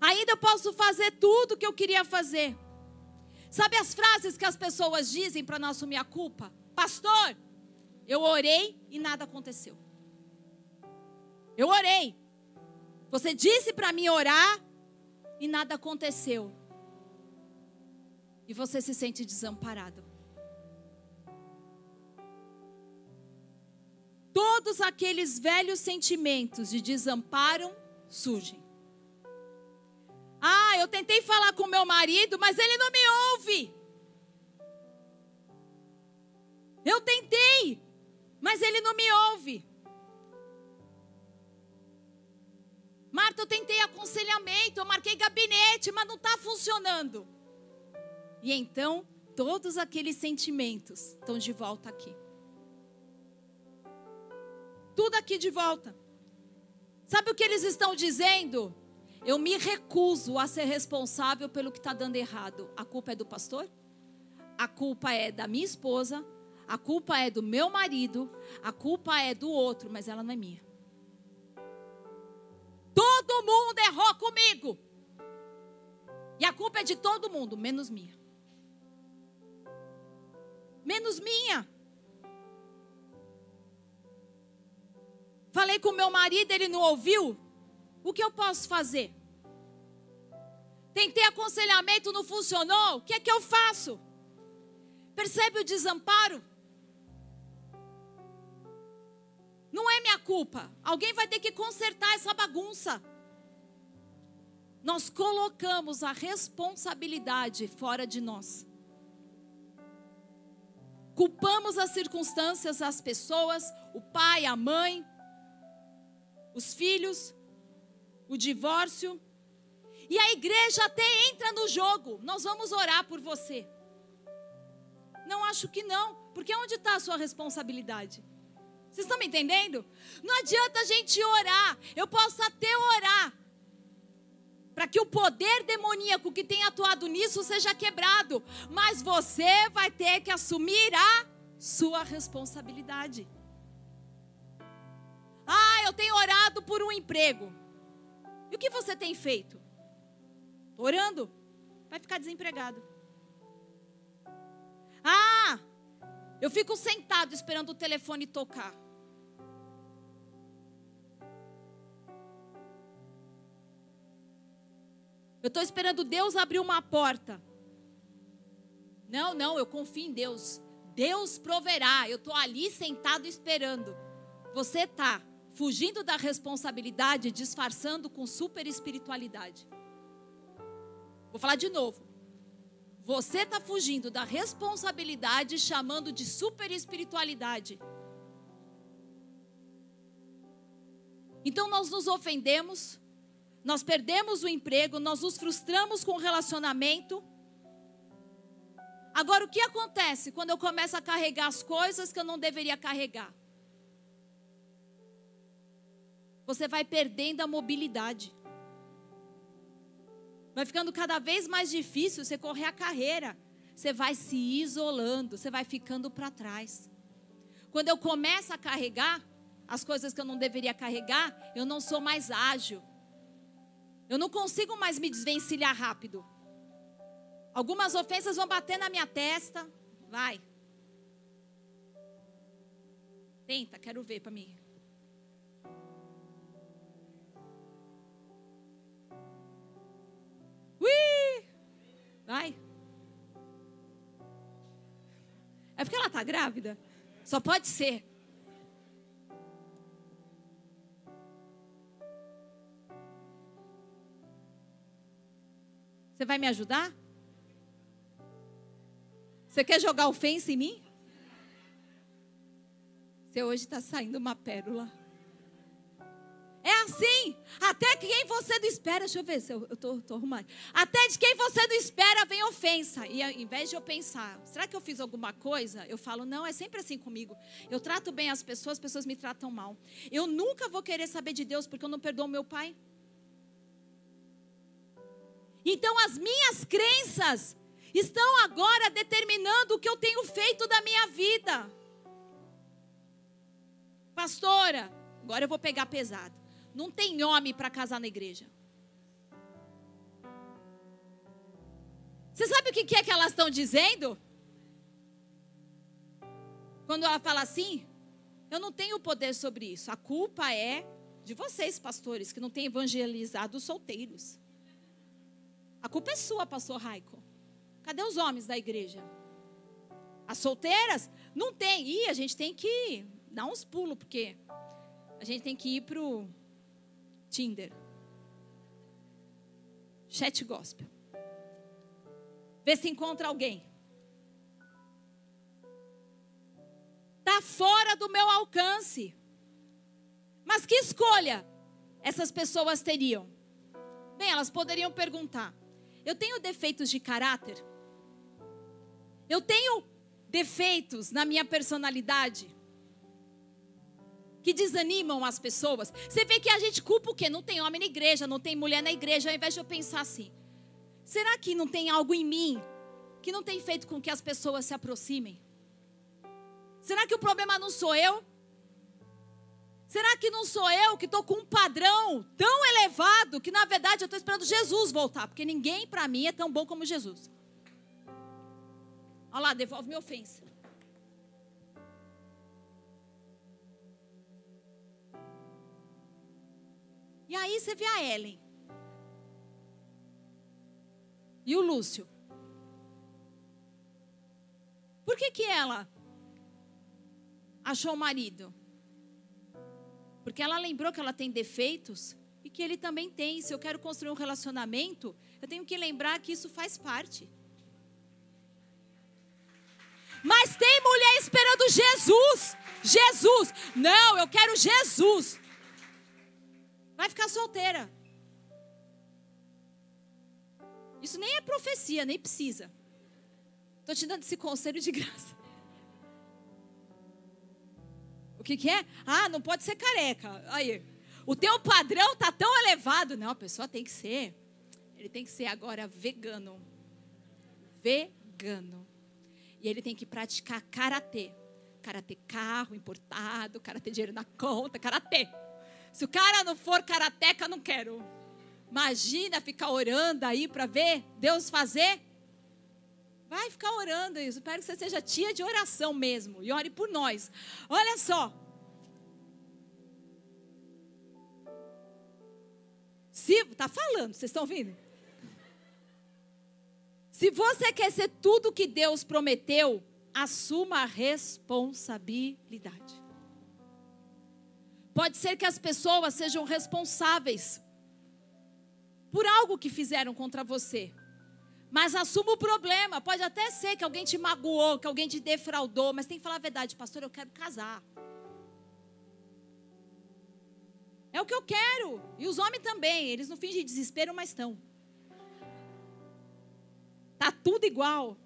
Ainda posso fazer tudo o que eu queria fazer. Sabe as frases que as pessoas dizem para não assumir a culpa? Pastor, eu orei e nada aconteceu. Eu orei. Você disse para mim orar e nada aconteceu e você se sente desamparado. Todos aqueles velhos sentimentos de desamparo surgem. Ah, eu tentei falar com meu marido, mas ele não me ouve. Eu tentei, mas ele não me ouve. Marta, eu tentei aconselhamento, eu marquei gabinete, mas não está funcionando. E então, todos aqueles sentimentos estão de volta aqui. Tudo aqui de volta. Sabe o que eles estão dizendo? Eu me recuso a ser responsável pelo que está dando errado. A culpa é do pastor? A culpa é da minha esposa? A culpa é do meu marido? A culpa é do outro, mas ela não é minha. Todo mundo errou comigo. E a culpa é de todo mundo, menos minha menos minha. Falei com meu marido, ele não ouviu. O que eu posso fazer? Tentei aconselhamento, não funcionou. O que é que eu faço? Percebe o desamparo? Não é minha culpa. Alguém vai ter que consertar essa bagunça. Nós colocamos a responsabilidade fora de nós. Culpamos as circunstâncias, as pessoas, o pai, a mãe, os filhos, o divórcio. E a igreja até entra no jogo. Nós vamos orar por você. Não acho que não, porque onde está a sua responsabilidade? Vocês estão me entendendo? Não adianta a gente orar. Eu posso até orar, para que o poder demoníaco que tem atuado nisso seja quebrado. Mas você vai ter que assumir a sua responsabilidade. Ah, eu tenho orado por um emprego. E o que você tem feito? Orando? Vai ficar desempregado. Ah, eu fico sentado esperando o telefone tocar. Eu estou esperando Deus abrir uma porta. Não, não, eu confio em Deus. Deus proverá. Eu estou ali sentado esperando. Você está fugindo da responsabilidade, disfarçando com super espiritualidade. Vou falar de novo. Você está fugindo da responsabilidade, chamando de super espiritualidade. Então nós nos ofendemos, nós perdemos o emprego, nós nos frustramos com o relacionamento. Agora, o que acontece quando eu começo a carregar as coisas que eu não deveria carregar? Você vai perdendo a mobilidade. Vai ficando cada vez mais difícil você correr a carreira. Você vai se isolando, você vai ficando para trás. Quando eu começo a carregar as coisas que eu não deveria carregar, eu não sou mais ágil, eu não consigo mais me desvencilhar rápido. Algumas ofensas vão bater na minha testa. Vai. Tenta, quero ver para mim. Ui! Vai. tá grávida? Só pode ser. Você vai me ajudar? Você quer jogar ofensa em mim? Você hoje está saindo uma pérola. É assim. Até quem você não espera. Deixa eu ver se eu estou arrumando. Até de quem você não espera vem ofensa. E ao invés de eu pensar, será que eu fiz alguma coisa? Eu falo, não, é sempre assim comigo. Eu trato bem as pessoas, as pessoas me tratam mal. Eu nunca vou querer saber de Deus porque eu não perdoo meu pai. Então as minhas crenças estão agora determinando o que eu tenho feito da minha vida. Pastora, agora eu vou pegar pesado. Não tem homem para casar na igreja. Você sabe o que é que elas estão dizendo? Quando ela fala assim, eu não tenho poder sobre isso. A culpa é de vocês, pastores, que não têm evangelizado os solteiros. A culpa é sua, pastor Raico. Cadê os homens da igreja? As solteiras? Não tem. E a gente tem que dar uns pulos, porque a gente tem que ir pro Tinder. Chat gospel. Vê se encontra alguém. Está fora do meu alcance. Mas que escolha essas pessoas teriam? Bem, elas poderiam perguntar: eu tenho defeitos de caráter? Eu tenho defeitos na minha personalidade? que desanimam as pessoas. Você vê que a gente culpa o quê? Não tem homem na igreja, não tem mulher na igreja, ao invés de eu pensar assim: será que não tem algo em mim que não tem feito com que as pessoas se aproximem? Será que o problema não sou eu? Será que não sou eu que estou com um padrão tão elevado que na verdade eu estou esperando Jesus voltar? Porque ninguém para mim é tão bom como Jesus. Olha lá, devolve minha ofensa. E aí você vê a Ellen. E o Lúcio. Por que, que ela achou o marido? Porque ela lembrou que ela tem defeitos e que ele também tem. Se eu quero construir um relacionamento, eu tenho que lembrar que isso faz parte. Mas tem mulher esperando Jesus. Jesus. Não, eu quero Jesus. Vai ficar solteira. Isso nem é profecia, nem precisa. Estou te dando esse conselho de graça. O que, que é? Ah, não pode ser careca. Aí, o teu padrão tá tão elevado. Não, a pessoa tem que ser. Ele tem que ser agora vegano. Vegano. E ele tem que praticar karatê. Karatê carro importado, karatê dinheiro na conta, karatê. Se o cara não for karateca, não quero. Imagina ficar orando aí para ver Deus fazer. Vai ficar orando isso. Espero que você seja tia de oração mesmo. E ore por nós. Olha só. Se tá falando, vocês estão ouvindo? Se você quer ser tudo que Deus prometeu, assuma a responsabilidade. Pode ser que as pessoas sejam responsáveis por algo que fizeram contra você. Mas assuma o problema. Pode até ser que alguém te magoou, que alguém te defraudou, mas tem que falar a verdade, pastor, eu quero casar. É o que eu quero. E os homens também, eles não fingem desespero, mas estão. Tá tudo igual.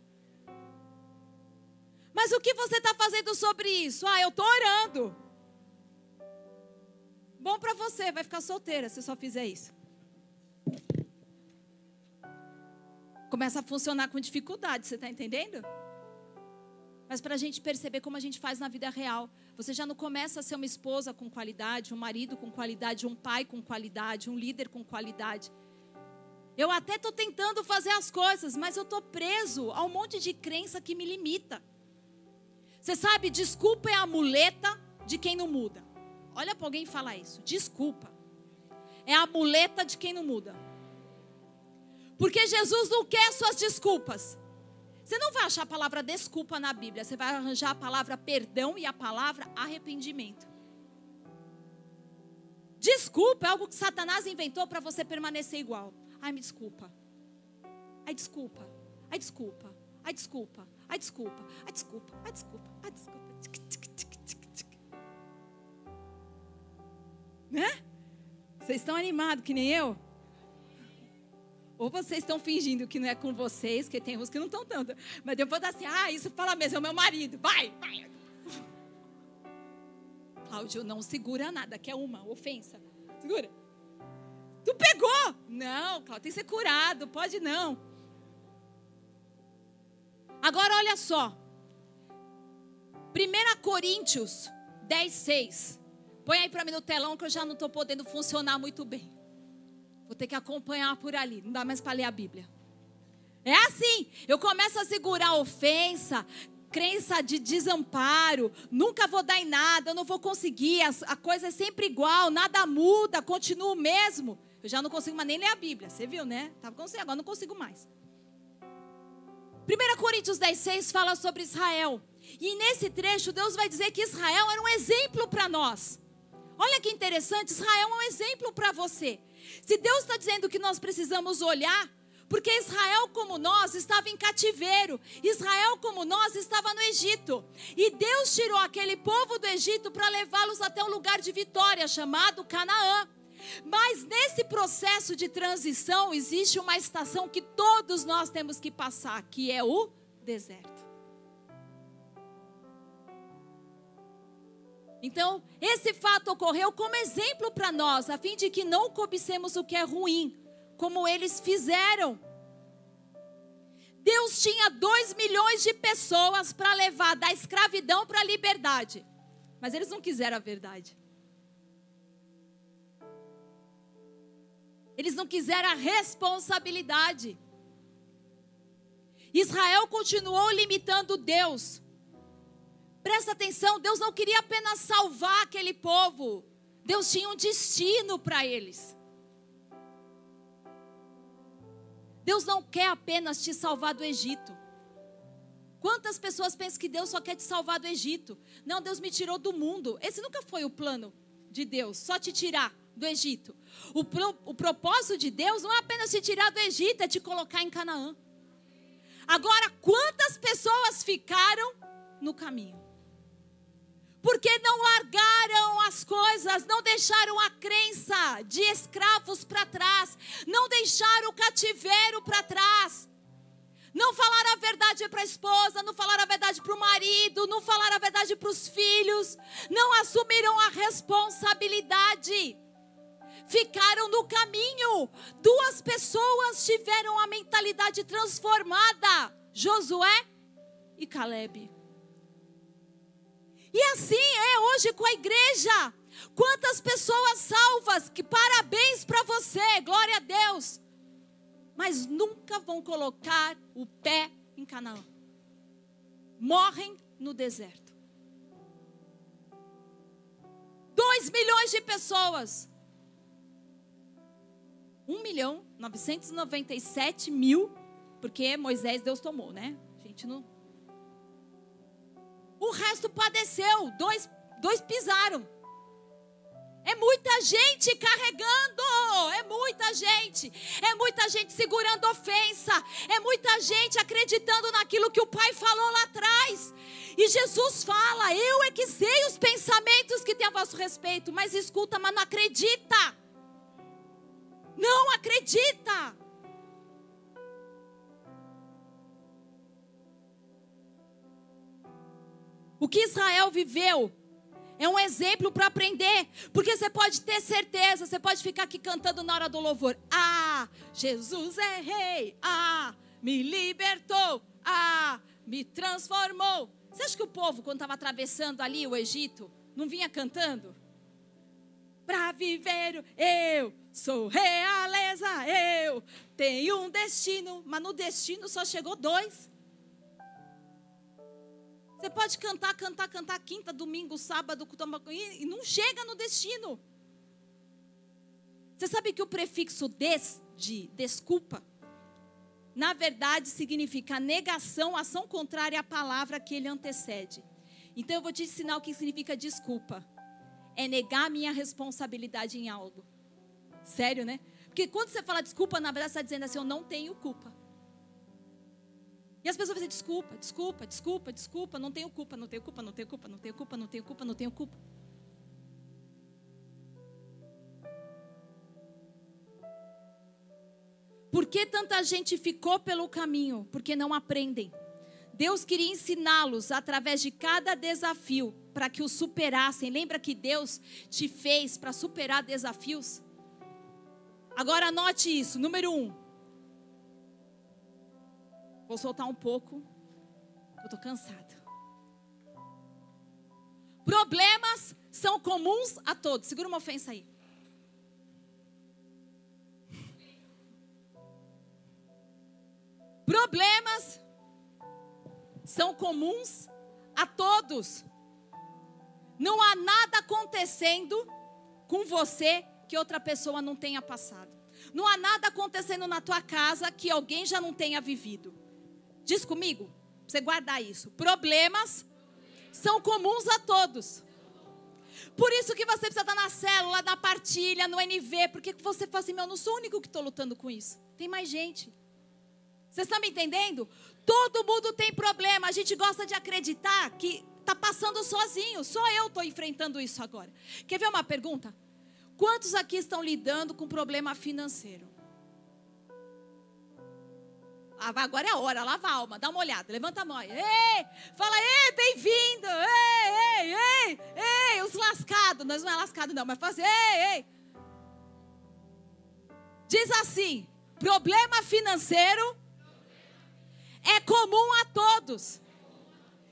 Mas o que você está fazendo sobre isso? Ah, eu estou orando. Bom para você, vai ficar solteira se só fizer isso. Começa a funcionar com dificuldade, você está entendendo? Mas para a gente perceber como a gente faz na vida real, você já não começa a ser uma esposa com qualidade, um marido com qualidade, um pai com qualidade, um líder com qualidade. Eu até estou tentando fazer as coisas, mas eu estou preso a um monte de crença que me limita. Você sabe, desculpa é a muleta de quem não muda. Olha para alguém e fala isso. Desculpa. É a muleta de quem não muda. Porque Jesus não quer suas desculpas. Você não vai achar a palavra desculpa na Bíblia, você vai arranjar a palavra perdão e a palavra arrependimento. Desculpa é algo que Satanás inventou para você permanecer igual. Ai, me desculpa. Ai, desculpa. Ai, desculpa. Ai, desculpa. Ai, desculpa. Ai, desculpa. Ai, desculpa. Ai, desculpa. Né? Vocês estão animados que nem eu? Ou vocês estão fingindo que não é com vocês, que tem uns que não estão tanto. Mas depois dá assim, ah, isso fala mesmo, é o meu marido. Vai, vai. Cláudio, não segura nada, que é uma ofensa. Segura. Tu pegou? Não, Cláudio, tem que ser curado, pode não. Agora olha só. 1 Coríntios 10, 6. Põe aí para mim no telão que eu já não estou podendo funcionar muito bem. Vou ter que acompanhar por ali. Não dá mais para ler a Bíblia. É assim. Eu começo a segurar ofensa, crença de desamparo. Nunca vou dar em nada, eu não vou conseguir. A, coisa é sempre igual, nada muda, continua o mesmo. Eu já não consigo mais nem ler a Bíblia. Você viu, né? Estava conseguindo, agora não consigo mais. 1 Coríntios 10, 6 fala sobre Israel. E nesse trecho, Deus vai dizer que Israel era um exemplo para nós. Olha que interessante, Israel é um exemplo para você. Se Deus está dizendo que nós precisamos olhar, porque Israel, como nós, estava em cativeiro, Israel, como nós, estava no Egito, e Deus tirou aquele povo do Egito para levá-los até um lugar de vitória chamado Canaã. Mas nesse processo de transição existe uma estação que todos nós temos que passar, que é o deserto. Então, esse fato ocorreu como exemplo para nós, a fim de que não cobicemos o que é ruim, como eles fizeram. Deus tinha dois milhões de pessoas para levar da escravidão para a liberdade, mas eles não quiseram a verdade. Eles não quiseram a responsabilidade. Israel continuou limitando Deus. Presta atenção, Deus não queria apenas salvar aquele povo. Deus tinha um destino para eles. Deus não quer apenas te salvar do Egito. Quantas pessoas pensam que Deus só quer te salvar do Egito? Não, Deus me tirou do mundo. Esse nunca foi o plano de Deus, só te tirar do Egito. O, pro, o propósito de Deus não é apenas te tirar do Egito, é te colocar em Canaã. Agora, quantas pessoas ficaram no caminho? Porque não largaram as coisas, não deixaram a crença de escravos para trás, não deixaram o cativeiro para trás. Não falaram a verdade para a esposa, não falaram a verdade para o marido, não falaram a verdade para os filhos, não assumiram a responsabilidade. Ficaram no caminho. Duas pessoas tiveram a mentalidade transformada: Josué e Caleb. E assim é hoje com a igreja. Quantas pessoas salvas, que parabéns para você, glória a Deus. Mas nunca vão colocar o pé em Canaã. Morrem no deserto. Dois milhões de pessoas. Um milhão novecentos e sete mil, porque Moisés Deus tomou, né? A gente não, o resto padeceu, dois, dois pisaram. É muita gente carregando, é muita gente, é muita gente segurando ofensa, é muita gente acreditando naquilo que o Pai falou lá atrás. E Jesus fala: Eu é que sei os pensamentos que tem a vosso respeito, mas escuta, mas não acredita. Não acredita. O que Israel viveu é um exemplo para aprender, porque você pode ter certeza, você pode ficar aqui cantando na hora do louvor. Ah, Jesus é rei. Ah, me libertou. Ah, me transformou. Você acha que o povo, quando estava atravessando ali o Egito, não vinha cantando? Para viver, eu sou realeza, eu tenho um destino, mas no destino só chegou dois. Você pode cantar, cantar, cantar quinta, domingo, sábado, e não chega no destino. Você sabe que o prefixo des, de desculpa, na verdade, significa negação, ação contrária à palavra que ele antecede. Então eu vou te ensinar o que significa desculpa. É negar minha responsabilidade em algo. Sério, né? Porque quando você fala desculpa, na verdade você está dizendo assim, eu não tenho culpa. E as pessoas vão dizer, desculpa, desculpa, desculpa, desculpa, não tenho culpa, não tenho culpa, não tenho culpa, não tenho culpa, não tenho culpa, não tenho culpa. Por que tanta gente ficou pelo caminho? Porque não aprendem. Deus queria ensiná-los através de cada desafio para que o superassem. Lembra que Deus te fez para superar desafios? Agora anote isso. Número um. Vou soltar um pouco. Eu estou cansada. Problemas são comuns a todos. Segura uma ofensa aí. Problemas são comuns a todos. Não há nada acontecendo com você que outra pessoa não tenha passado. Não há nada acontecendo na tua casa que alguém já não tenha vivido. Diz comigo, você guardar isso. Problemas são comuns a todos. Por isso que você precisa estar na célula, na partilha, no NV, porque você fala assim, meu, eu não sou o único que estou lutando com isso. Tem mais gente. Vocês estão me entendendo? Todo mundo tem problema. A gente gosta de acreditar que está passando sozinho. Só eu estou enfrentando isso agora. Quer ver uma pergunta? Quantos aqui estão lidando com problema financeiro? Ah, agora é a hora, lava a alma, dá uma olhada, levanta a mão. Ei, fala, ei, bem-vindo. Ei, ei, ei, ei, os lascados. Nós não é lascado, não, mas faz ei, ei. Diz assim: problema financeiro é comum a todos.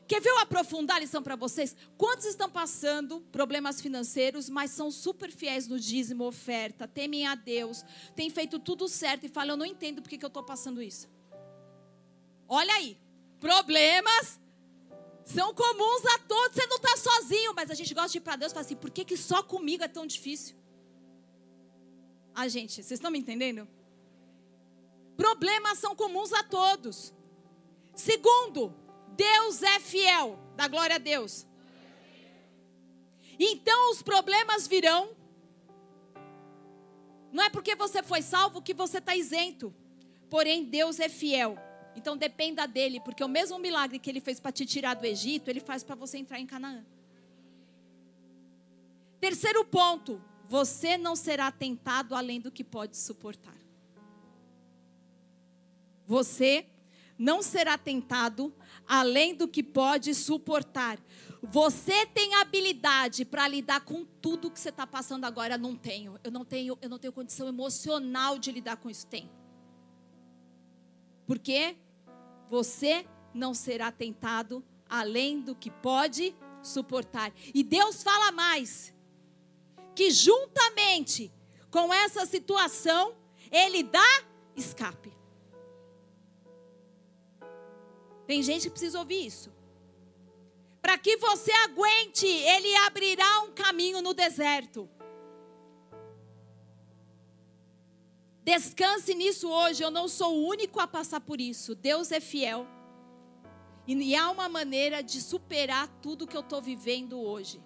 Quer ver eu aprofundar a lição para vocês? Quantos estão passando problemas financeiros, mas são super fiéis no dízimo, oferta, temem a Deus, têm feito tudo certo e falam, eu não entendo porque que eu estou passando isso. Olha aí, problemas são comuns a todos, você não está sozinho, mas a gente gosta de ir para Deus e falar assim, por que, que só comigo é tão difícil? Ah, gente, vocês estão me entendendo? Problemas são comuns a todos. Segundo, Deus é fiel. Da glória a Deus. Então os problemas virão. Não é porque você foi salvo que você está isento. Porém, Deus é fiel. Então dependa dele, porque o mesmo milagre que ele fez para te tirar do Egito, ele faz para você entrar em Canaã. Terceiro ponto: você não será tentado além do que pode suportar. Você não será tentado além do que pode suportar. Você tem habilidade para lidar com tudo que você está passando agora? Não tenho. Eu não tenho, eu não tenho condição emocional de lidar com isso. Tem. Porque você não será tentado além do que pode suportar. E Deus fala mais: que juntamente com essa situação, Ele dá escape. Tem gente que precisa ouvir isso. Para que você aguente, Ele abrirá um caminho no deserto. Descanse nisso hoje. Eu não sou o único a passar por isso. Deus é fiel. E há uma maneira de superar tudo que eu estou vivendo hoje.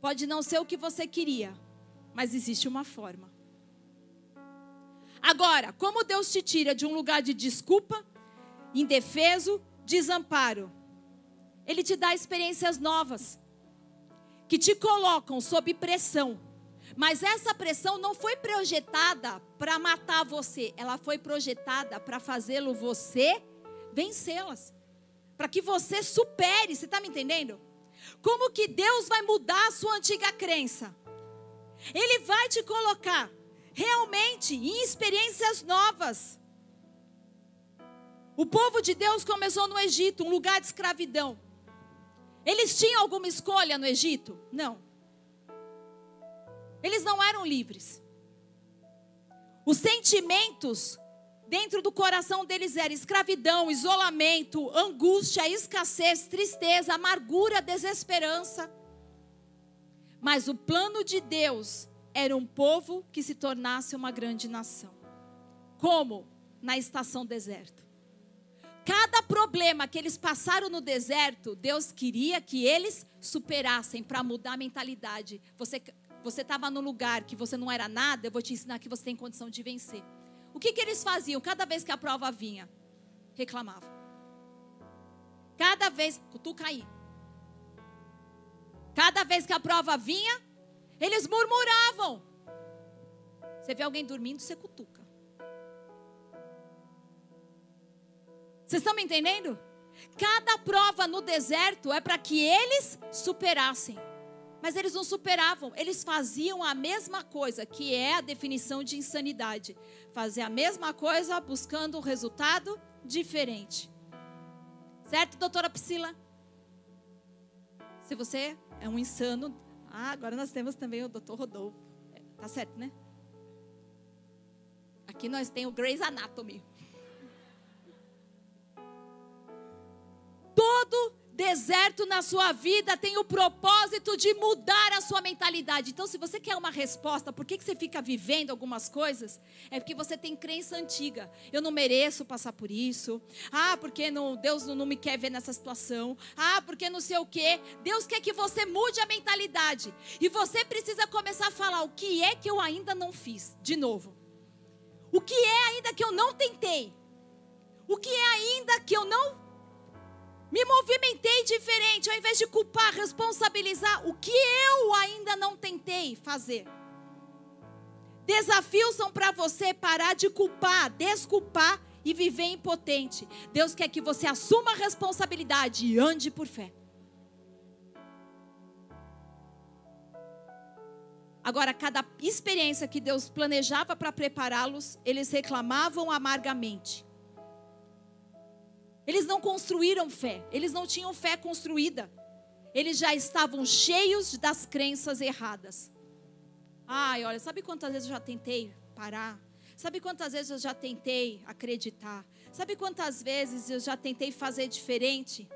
Pode não ser o que você queria, mas existe uma forma. Agora, como Deus te tira de um lugar de desculpa indefeso, desamparo. Ele te dá experiências novas que te colocam sob pressão. Mas essa pressão não foi projetada para matar você, ela foi projetada para fazê-lo você vencê-las. Para que você supere, você está me entendendo? Como que Deus vai mudar a sua antiga crença? Ele vai te colocar realmente em experiências novas. O povo de Deus começou no Egito, um lugar de escravidão. Eles tinham alguma escolha no Egito? Não. Eles não eram livres. Os sentimentos dentro do coração deles eram escravidão, isolamento, angústia, escassez, tristeza, amargura, desesperança. Mas o plano de Deus era um povo que se tornasse uma grande nação. Como? na estação deserto. Cada problema que eles passaram no deserto, Deus queria que eles superassem para mudar a mentalidade. Você você estava no lugar que você não era nada, eu vou te ensinar que você tem condição de vencer. O que, que eles faziam cada vez que a prova vinha? Reclamavam. Cada vez, tu caí. Cada vez que a prova vinha, eles murmuravam. Você vê alguém dormindo, você cutuca. Vocês estão me entendendo? Cada prova no deserto é para que eles superassem. Mas eles não superavam, eles faziam a mesma coisa, que é a definição de insanidade. Fazer a mesma coisa buscando um resultado diferente. Certo, doutora Priscila? Se você é um insano. Ah, agora nós temos também o doutor Rodolfo. É, tá certo, né? Aqui nós temos o Grey's Anatomy. Todo deserto na sua vida tem o propósito de mudar a sua mentalidade. Então, se você quer uma resposta, por que, que você fica vivendo algumas coisas? É porque você tem crença antiga. Eu não mereço passar por isso. Ah, porque não, Deus não me quer ver nessa situação. Ah, porque não sei o quê. Deus quer que você mude a mentalidade. E você precisa começar a falar o que é que eu ainda não fiz. De novo. O que é ainda que eu não tentei? O que é ainda que eu não me movimentei diferente, ao invés de culpar, responsabilizar o que eu ainda não tentei fazer. Desafios são para você parar de culpar, desculpar e viver impotente. Deus quer que você assuma a responsabilidade e ande por fé. Agora, cada experiência que Deus planejava para prepará-los, eles reclamavam amargamente. Eles não construíram fé, eles não tinham fé construída. Eles já estavam cheios das crenças erradas. Ai, olha, sabe quantas vezes eu já tentei parar? Sabe quantas vezes eu já tentei acreditar? Sabe quantas vezes eu já tentei fazer diferente?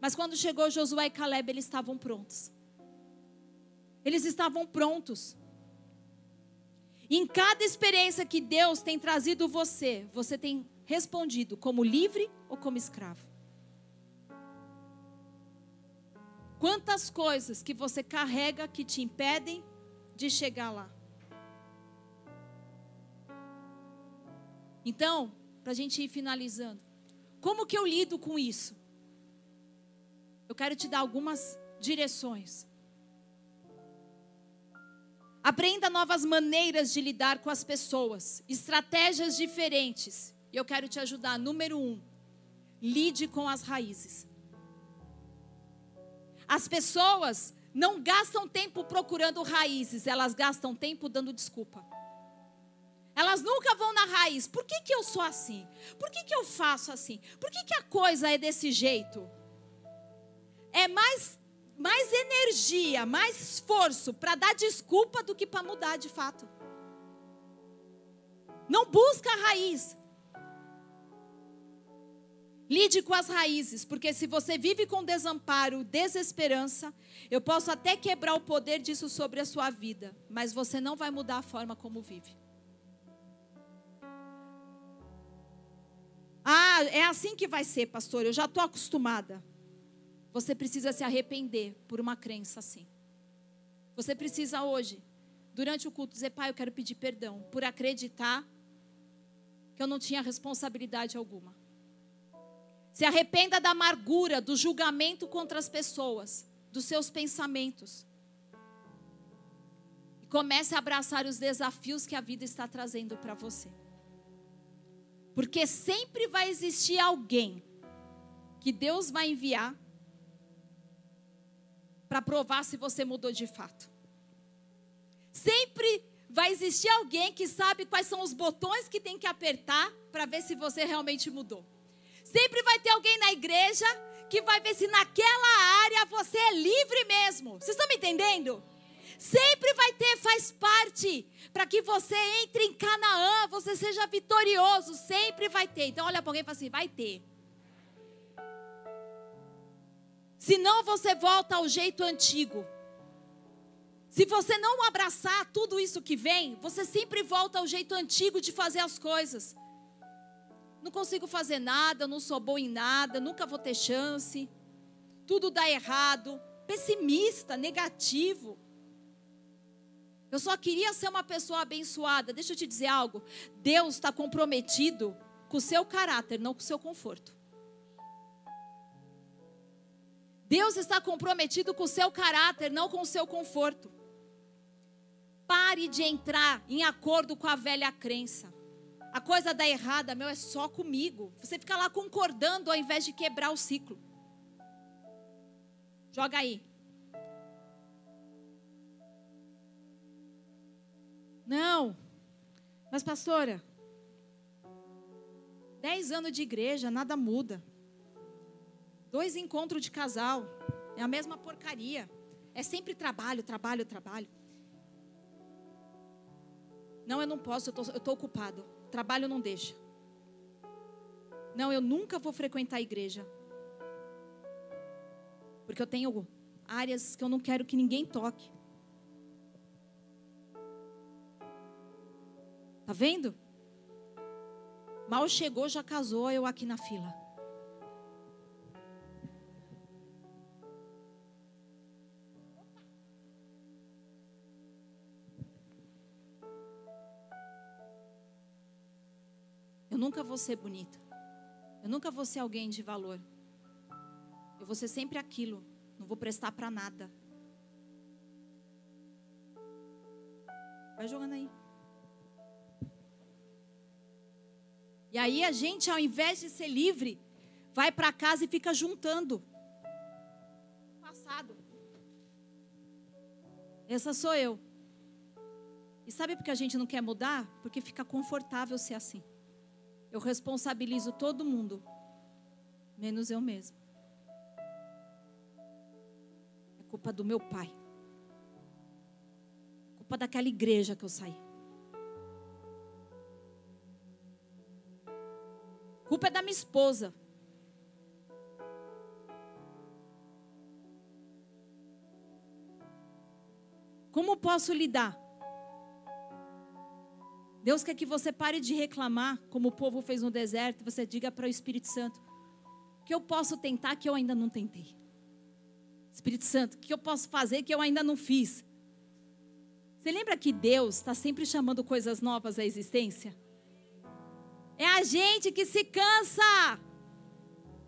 Mas quando chegou Josué e Caleb, eles estavam prontos. Eles estavam prontos. Em cada experiência que Deus tem trazido você, você tem respondido como livre ou como escravo? Quantas coisas que você carrega que te impedem de chegar lá? Então, para a gente ir finalizando, como que eu lido com isso? Eu quero te dar algumas direções. Aprenda novas maneiras de lidar com as pessoas, estratégias diferentes. E eu quero te ajudar. Número um, lide com as raízes. As pessoas não gastam tempo procurando raízes, elas gastam tempo dando desculpa. Elas nunca vão na raiz. Por que, que eu sou assim? Por que, que eu faço assim? Por que, que a coisa é desse jeito? É mais, mais energia, mais esforço para dar desculpa do que para mudar de fato. Não busca a raiz. Lide com as raízes, porque se você vive com desamparo, desesperança, eu posso até quebrar o poder disso sobre a sua vida, mas você não vai mudar a forma como vive. Ah, é assim que vai ser, pastor, eu já estou acostumada. Você precisa se arrepender por uma crença assim. Você precisa hoje, durante o culto, dizer: Pai, eu quero pedir perdão por acreditar que eu não tinha responsabilidade alguma. Se arrependa da amargura, do julgamento contra as pessoas, dos seus pensamentos. E comece a abraçar os desafios que a vida está trazendo para você. Porque sempre vai existir alguém que Deus vai enviar para provar se você mudou de fato. Sempre vai existir alguém que sabe quais são os botões que tem que apertar para ver se você realmente mudou. Sempre vai ter alguém na igreja que vai ver se naquela área você é livre mesmo. Vocês estão me entendendo? Sempre vai ter, faz parte. Para que você entre em Canaã, você seja vitorioso. Sempre vai ter. Então olha para alguém e fala assim: vai ter. Senão você volta ao jeito antigo. Se você não abraçar tudo isso que vem, você sempre volta ao jeito antigo de fazer as coisas. Não consigo fazer nada, não sou bom em nada, nunca vou ter chance. Tudo dá errado. Pessimista, negativo. Eu só queria ser uma pessoa abençoada. Deixa eu te dizer algo. Deus está comprometido com o seu caráter, não com o seu conforto. Deus está comprometido com o seu caráter, não com o seu conforto. Pare de entrar em acordo com a velha crença. A coisa dá errada, meu, é só comigo. Você fica lá concordando ao invés de quebrar o ciclo. Joga aí. Não. Mas, pastora, dez anos de igreja, nada muda. Dois encontros de casal. É a mesma porcaria. É sempre trabalho, trabalho, trabalho. Não, eu não posso, eu estou ocupado. Trabalho não deixa. Não, eu nunca vou frequentar a igreja. Porque eu tenho áreas que eu não quero que ninguém toque. Tá vendo? Mal chegou, já casou, eu aqui na fila. Nunca vou ser bonita. Eu nunca vou ser alguém de valor. Eu vou ser sempre aquilo. Não vou prestar para nada. Vai jogando aí. E aí a gente, ao invés de ser livre, vai para casa e fica juntando. Passado. Essa sou eu. E sabe por que a gente não quer mudar? Porque fica confortável ser assim. Eu responsabilizo todo mundo, menos eu mesmo. É culpa do meu pai. É culpa daquela igreja que eu saí. Culpa é da minha esposa. Como posso lidar? Deus quer que você pare de reclamar, como o povo fez no deserto, você diga para o Espírito Santo: que eu posso tentar que eu ainda não tentei. Espírito Santo, o que eu posso fazer que eu ainda não fiz? Você lembra que Deus está sempre chamando coisas novas à existência? É a gente que se cansa.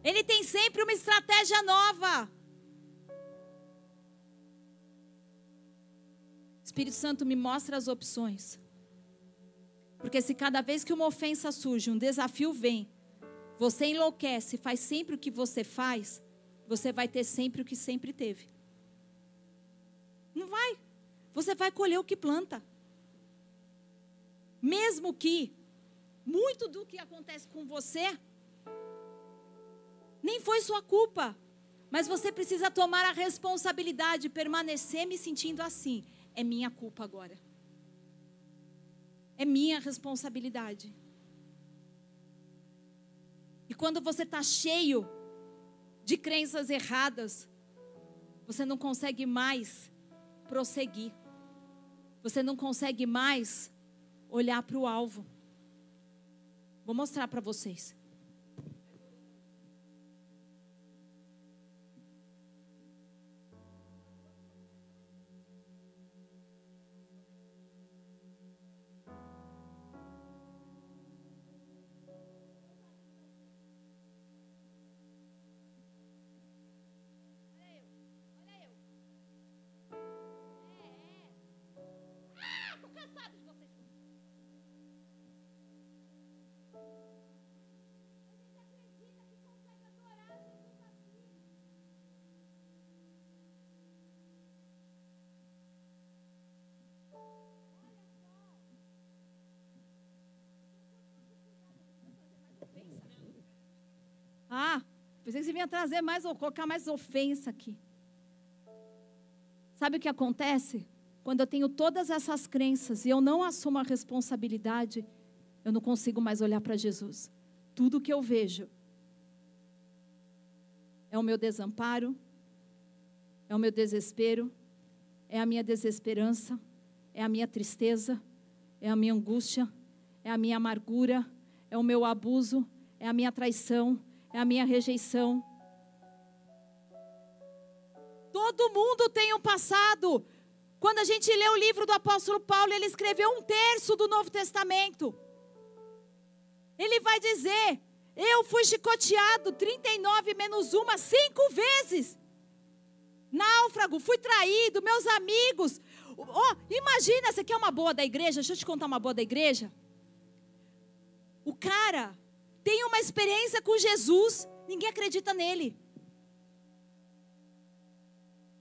Ele tem sempre uma estratégia nova. Espírito Santo me mostra as opções. Porque se cada vez que uma ofensa surge, um desafio vem, você enlouquece, faz sempre o que você faz, você vai ter sempre o que sempre teve. Não vai. Você vai colher o que planta. Mesmo que muito do que acontece com você nem foi sua culpa, mas você precisa tomar a responsabilidade de permanecer me sentindo assim. É minha culpa agora. É minha responsabilidade. E quando você está cheio de crenças erradas, você não consegue mais prosseguir. Você não consegue mais olhar para o alvo. Vou mostrar para vocês. Ah, pensei que você vinha trazer mais, colocar mais ofensa aqui. Sabe o que acontece? Quando eu tenho todas essas crenças e eu não assumo a responsabilidade, eu não consigo mais olhar para Jesus. Tudo que eu vejo é o meu desamparo, é o meu desespero, é a minha desesperança, é a minha tristeza, é a minha angústia, é a minha amargura, é o meu abuso, é a minha traição, é a minha rejeição. Todo mundo tem um passado. Quando a gente lê o livro do apóstolo Paulo, ele escreveu um terço do Novo Testamento. Ele vai dizer: Eu fui chicoteado 39 menos uma, cinco vezes. Náufrago, fui traído, meus amigos. Oh, imagina, você quer uma boa da igreja? Deixa eu te contar uma boa da igreja. O cara tem uma experiência com Jesus, ninguém acredita nele.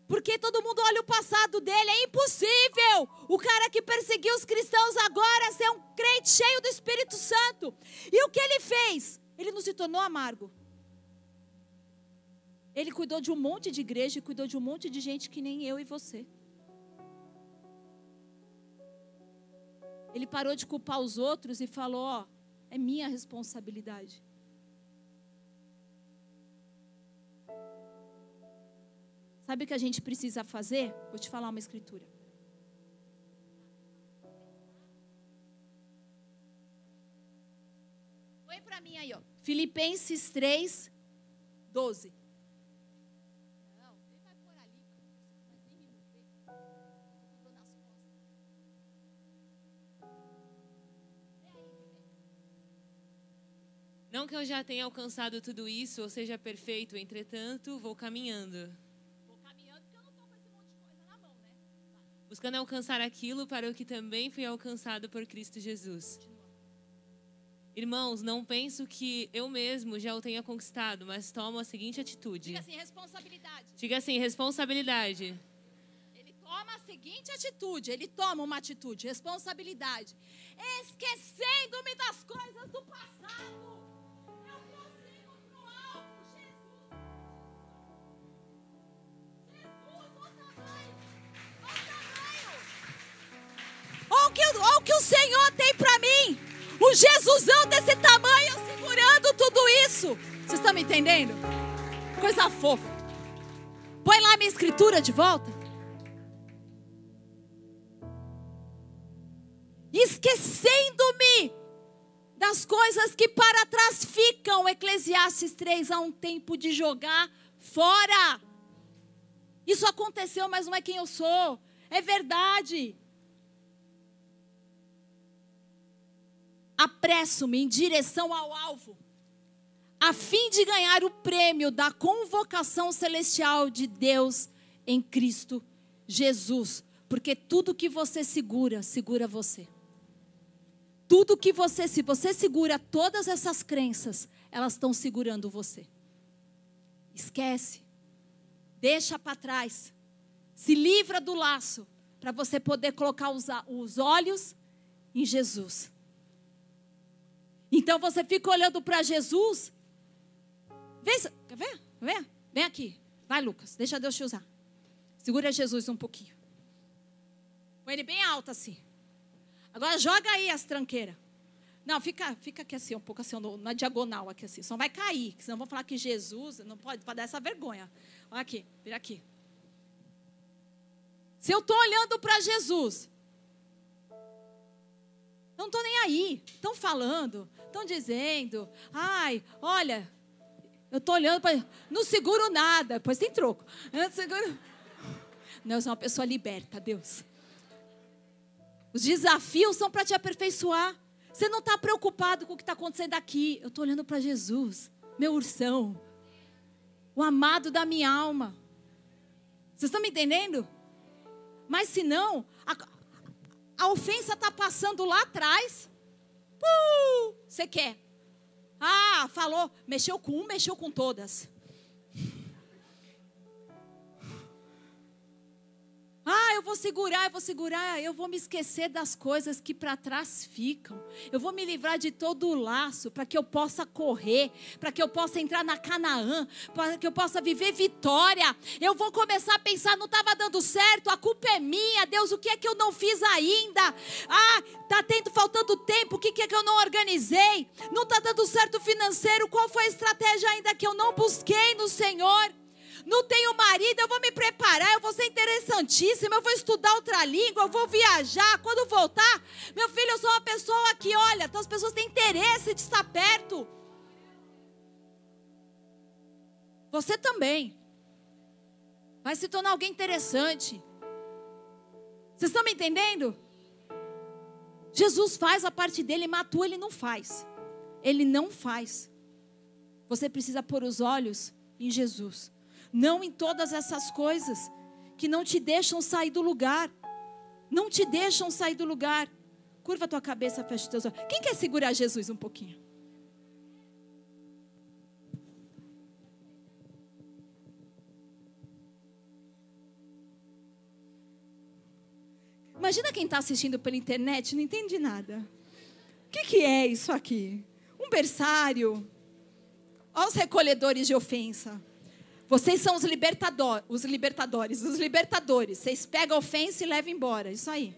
Porque todo mundo olha o passado dele, é impossível. O cara que perseguiu os cristãos agora ser um crente cheio do Espírito Santo. E o que ele fez? Ele não se tornou amargo. Ele cuidou de um monte de igreja e cuidou de um monte de gente que nem eu e você. Ele parou de culpar os outros e falou: Ó, é minha responsabilidade. Sabe o que a gente precisa fazer? Vou te falar uma escritura. Põe para mim aí, ó. Filipenses 3, 12. Não que eu já tenha alcançado tudo isso ou seja perfeito, entretanto, vou caminhando buscando alcançar aquilo para o que também fui alcançado por Cristo Jesus. Irmãos, não penso que eu mesmo já o tenha conquistado, mas tomo a seguinte atitude. Diga assim, responsabilidade. Diga assim, responsabilidade. Ele toma a seguinte atitude, ele toma uma atitude, responsabilidade. Esquecendo-me das coisas do passado. Que, olha o que o Senhor tem para mim. O Jesusão desse tamanho segurando tudo isso. Vocês estão me entendendo? Coisa fofa. Põe lá minha escritura de volta. Esquecendo-me das coisas que para trás ficam. Eclesiastes 3 há um tempo de jogar fora. Isso aconteceu, mas não é quem eu sou. É verdade. Apresso-me em direção ao alvo, a fim de ganhar o prêmio da convocação celestial de Deus em Cristo Jesus. Porque tudo que você segura, segura você. Tudo que você, se você segura todas essas crenças, elas estão segurando você. Esquece. Deixa para trás. Se livra do laço para você poder colocar os, os olhos em Jesus. Então você fica olhando para Jesus. Vem, vem, vem, vem aqui. Vai, Lucas, deixa Deus te usar. Segura Jesus um pouquinho. Põe ele bem alto assim. Agora joga aí as tranqueiras. Não, fica, fica aqui assim, um pouco assim, na diagonal aqui assim. Só vai cair, senão vão falar que Jesus não pode, pode dar essa vergonha. Olha aqui, vira aqui. Se eu estou olhando para Jesus, não estou nem aí. Estão falando, estão dizendo. Ai, olha, eu estou olhando para. Não seguro nada. Pois tem troco. Eu não seguro. Não, eu sou uma pessoa liberta, Deus. Os desafios são para te aperfeiçoar. Você não está preocupado com o que está acontecendo aqui. Eu estou olhando para Jesus, meu ursão, o amado da minha alma. Vocês estão me entendendo? Mas se não, a ofensa está passando lá atrás. Você quer? Ah, falou, mexeu com um, mexeu com todas. Ah, eu vou segurar, eu vou segurar, eu vou me esquecer das coisas que para trás ficam. Eu vou me livrar de todo o laço para que eu possa correr, para que eu possa entrar na Canaã, para que eu possa viver vitória. Eu vou começar a pensar, não estava dando certo, a culpa é minha, Deus, o que é que eu não fiz ainda? Ah, tá tendo faltando tempo, o que é que eu não organizei? Não está dando certo financeiro, qual foi a estratégia ainda que eu não busquei no Senhor? Não tenho marido, eu vou me preparar, eu vou ser interessantíssima, eu vou estudar outra língua, eu vou viajar. Quando voltar, meu filho, eu sou uma pessoa que, olha, então as pessoas têm interesse de estar perto. Você também vai se tornar alguém interessante. Vocês estão me entendendo? Jesus faz a parte dele, Matua ele não faz. Ele não faz. Você precisa pôr os olhos em Jesus, não em todas essas coisas que não te deixam sair do lugar. Não te deixam sair do lugar. Curva a tua cabeça, fecha os teus olhos. Quem quer segurar Jesus um pouquinho? Imagina quem está assistindo pela internet, não entende nada. O que, que é isso aqui? Um berçário? Olha os recolhedores de ofensa. Vocês são os, libertador, os libertadores, os libertadores. Vocês pegam a ofensa e levam embora. Isso aí.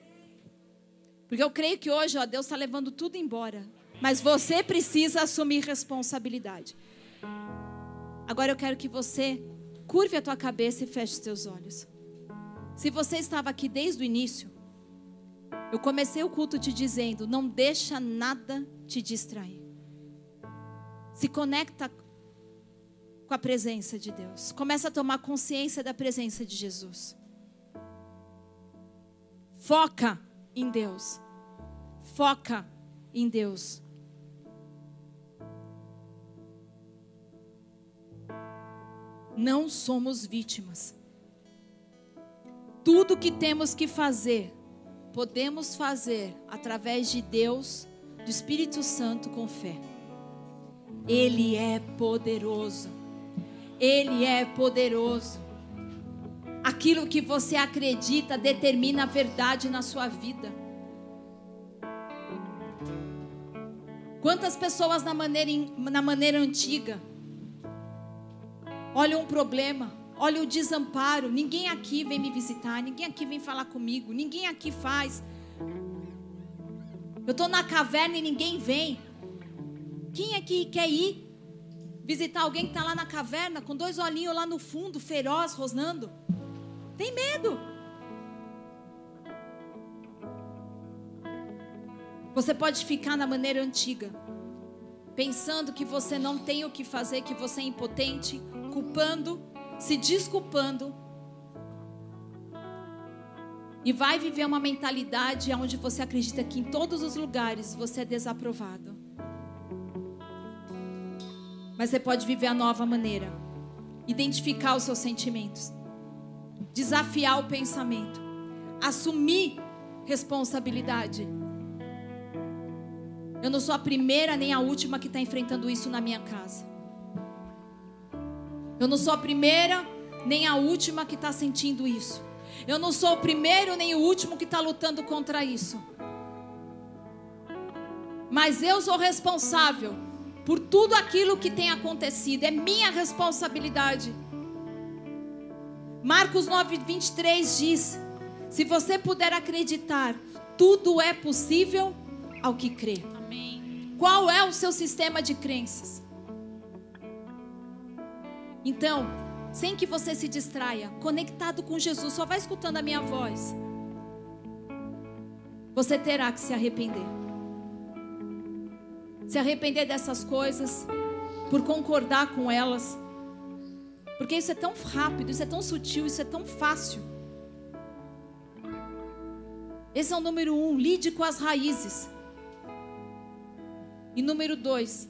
Porque eu creio que hoje ó, Deus está levando tudo embora. Mas você precisa assumir responsabilidade. Agora eu quero que você curve a tua cabeça e feche os teus olhos. Se você estava aqui desde o início, eu comecei o culto te dizendo: não deixa nada te distrair. Se conecta com a presença de Deus. Começa a tomar consciência da presença de Jesus. Foca em Deus. Foca em Deus. Não somos vítimas. Tudo que temos que fazer podemos fazer através de Deus, do Espírito Santo com fé. Ele é poderoso. Ele é poderoso. Aquilo que você acredita determina a verdade na sua vida. Quantas pessoas na maneira, na maneira antiga olham um problema, Olha o desamparo. Ninguém aqui vem me visitar, ninguém aqui vem falar comigo, ninguém aqui faz. Eu estou na caverna e ninguém vem. Quem aqui quer ir visitar alguém que está lá na caverna com dois olhinhos lá no fundo, feroz, rosnando? Tem medo. Você pode ficar na maneira antiga, pensando que você não tem o que fazer, que você é impotente, culpando se desculpando e vai viver uma mentalidade onde você acredita que em todos os lugares você é desaprovado. Mas você pode viver a nova maneira, identificar os seus sentimentos, desafiar o pensamento, assumir responsabilidade. Eu não sou a primeira nem a última que está enfrentando isso na minha casa. Eu não sou a primeira nem a última que está sentindo isso. Eu não sou o primeiro nem o último que está lutando contra isso. Mas eu sou responsável por tudo aquilo que tem acontecido. É minha responsabilidade. Marcos 9, 23 diz: Se você puder acreditar, tudo é possível ao que crê. Amém. Qual é o seu sistema de crenças? Então, sem que você se distraia, conectado com Jesus, só vai escutando a minha voz. Você terá que se arrepender. Se arrepender dessas coisas, por concordar com elas. Porque isso é tão rápido, isso é tão sutil, isso é tão fácil. Esse é o número um, lide com as raízes. E número dois,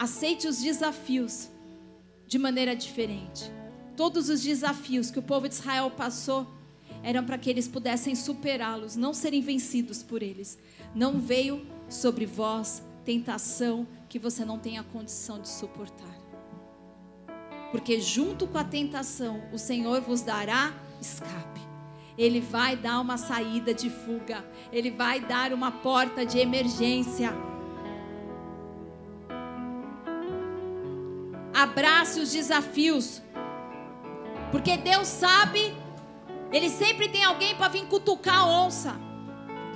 Aceite os desafios de maneira diferente. Todos os desafios que o povo de Israel passou eram para que eles pudessem superá-los, não serem vencidos por eles. Não veio sobre vós tentação que você não tenha condição de suportar. Porque junto com a tentação, o Senhor vos dará escape. Ele vai dar uma saída de fuga, ele vai dar uma porta de emergência. Abrace os desafios. Porque Deus sabe, Ele sempre tem alguém para vir cutucar a onça.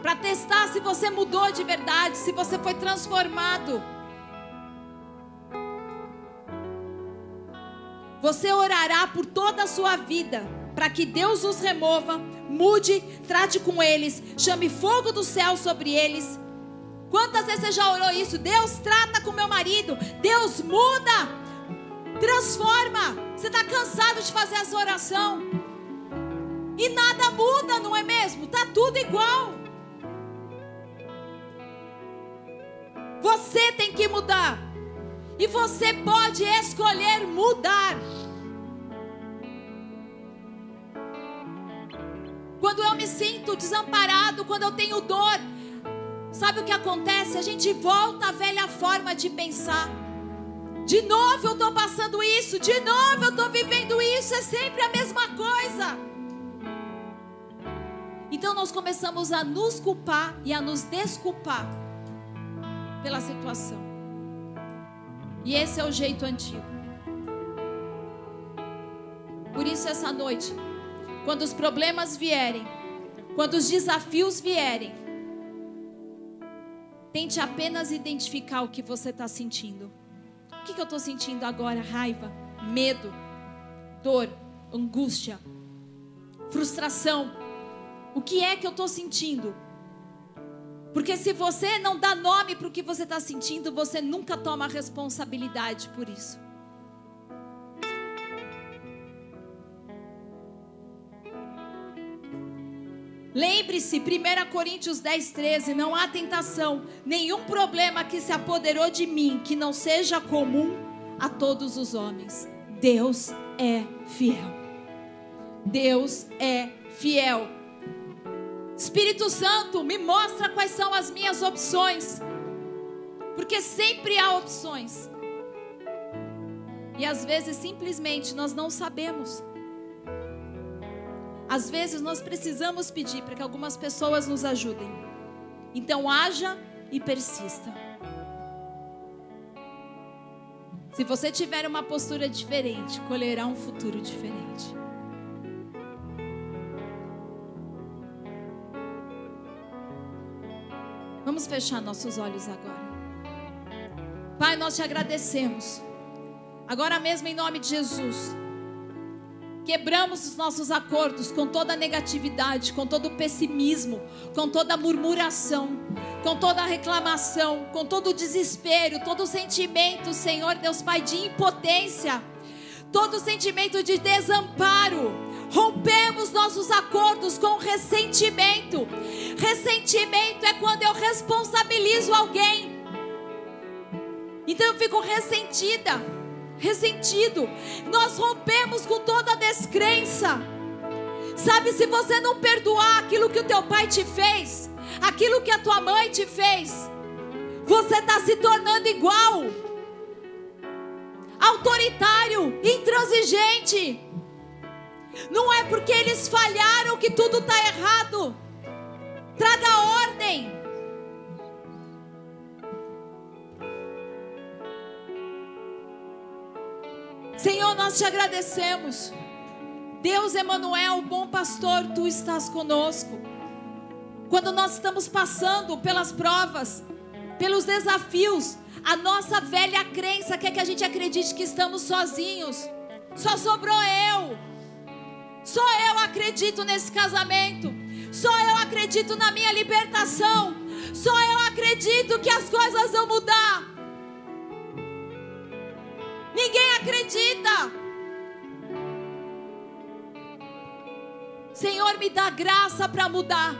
Para testar se você mudou de verdade, se você foi transformado. Você orará por toda a sua vida, para que Deus os remova, mude, trate com eles, chame fogo do céu sobre eles. Quantas vezes você já orou isso? Deus trata com meu marido, Deus muda, transforma. Você está cansado de fazer essa oração e nada muda, não é mesmo? Tá tudo igual. Você tem que mudar. E você pode escolher mudar. Quando eu me sinto desamparado, quando eu tenho dor, sabe o que acontece? A gente volta à velha forma de pensar. De novo eu estou passando isso, de novo eu estou vivendo isso, é sempre a mesma coisa. Então nós começamos a nos culpar e a nos desculpar pela situação. E esse é o jeito antigo. Por isso, essa noite, quando os problemas vierem, quando os desafios vierem, tente apenas identificar o que você está sentindo. O que, que eu estou sentindo agora? Raiva, medo, dor, angústia, frustração. O que é que eu estou sentindo? Porque se você não dá nome para o que você está sentindo, você nunca toma responsabilidade por isso. Lembre-se, 1 Coríntios 10, 13: não há tentação, nenhum problema que se apoderou de mim que não seja comum a todos os homens. Deus é fiel. Deus é fiel. Espírito Santo, me mostra quais são as minhas opções. Porque sempre há opções. E às vezes simplesmente nós não sabemos. Às vezes nós precisamos pedir para que algumas pessoas nos ajudem. Então haja e persista. Se você tiver uma postura diferente, colherá um futuro diferente. Vamos fechar nossos olhos agora. Pai, nós te agradecemos. Agora mesmo, em nome de Jesus. Quebramos os nossos acordos com toda a negatividade, com todo o pessimismo, com toda a murmuração, com toda a reclamação, com todo o desespero, todo sentimento, Senhor Deus Pai, de impotência, todo sentimento de desamparo rompemos nossos acordos com ressentimento. Ressentimento é quando eu responsabilizo alguém. Então eu fico ressentida, ressentido. Nós rompemos com toda a descrença. Sabe, se você não perdoar aquilo que o teu pai te fez, aquilo que a tua mãe te fez, você está se tornando igual, autoritário, intransigente. Não é porque eles falharam que tudo está errado. Traga ordem. Senhor, nós te agradecemos. Deus Emanuel, bom pastor, tu estás conosco. Quando nós estamos passando pelas provas, pelos desafios, a nossa velha crença quer que a gente acredite que estamos sozinhos. Só sobrou eu. Só eu acredito nesse casamento. Só eu acredito na minha libertação. Só eu acredito que as coisas vão mudar. Ninguém acredita. Senhor, me dá graça para mudar.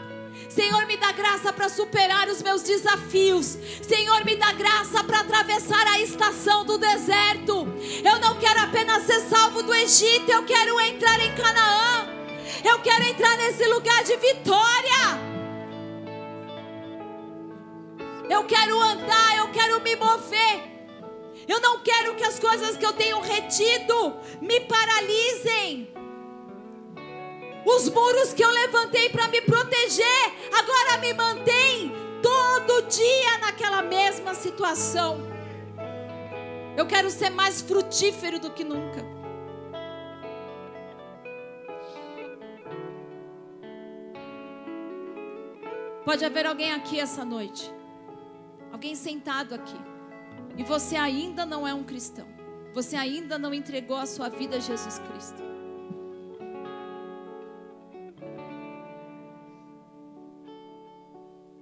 Senhor, me dá graça para superar os meus desafios. Senhor, me dá graça para atravessar a estação do deserto. Eu não quero apenas ser salvo do Egito, eu quero entrar em Canaã. Eu quero entrar nesse lugar de vitória. Eu quero andar, eu quero me mover. Eu não quero que as coisas que eu tenho retido me paralisem. Os muros que eu levantei para me proteger, agora me mantém todo dia naquela mesma situação. Eu quero ser mais frutífero do que nunca. Pode haver alguém aqui essa noite, alguém sentado aqui, e você ainda não é um cristão. Você ainda não entregou a sua vida a Jesus Cristo.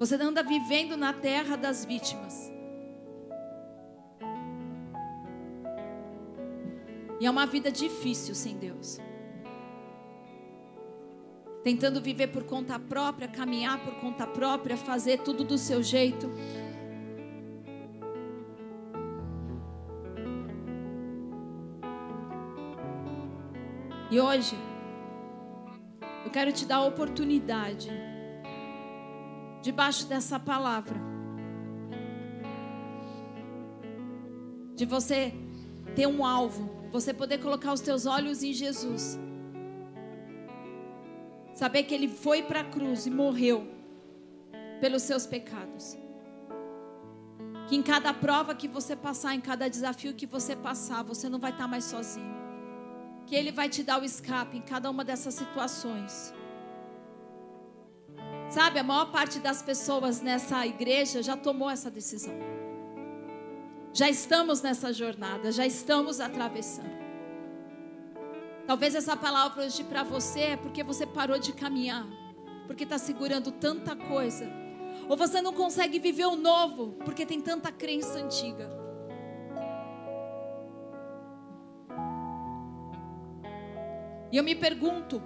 Você anda vivendo na terra das vítimas. E é uma vida difícil sem Deus. Tentando viver por conta própria, caminhar por conta própria, fazer tudo do seu jeito. E hoje, eu quero te dar a oportunidade, debaixo dessa palavra, de você ter um alvo, você poder colocar os teus olhos em Jesus, saber que Ele foi para a cruz e morreu pelos seus pecados. Que em cada prova que você passar, em cada desafio que você passar, você não vai estar mais sozinho que Ele vai te dar o escape em cada uma dessas situações. Sabe, a maior parte das pessoas nessa igreja já tomou essa decisão. Já estamos nessa jornada, já estamos atravessando. Talvez essa palavra hoje para você é porque você parou de caminhar, porque está segurando tanta coisa, ou você não consegue viver o novo, porque tem tanta crença antiga. E eu me pergunto,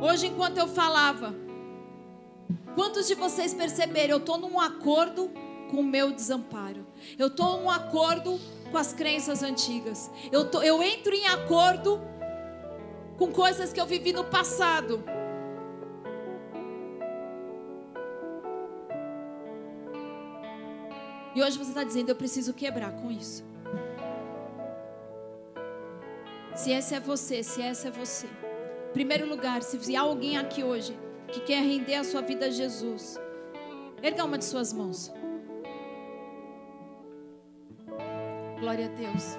hoje enquanto eu falava, quantos de vocês perceberam? Eu estou num acordo com o meu desamparo. Eu estou num acordo com as crenças antigas. Eu, tô, eu entro em acordo com coisas que eu vivi no passado. E hoje você está dizendo, eu preciso quebrar com isso. Se esse é você, se essa é você. Primeiro lugar, se há alguém aqui hoje que quer render a sua vida a Jesus, erga uma de suas mãos. Glória a Deus.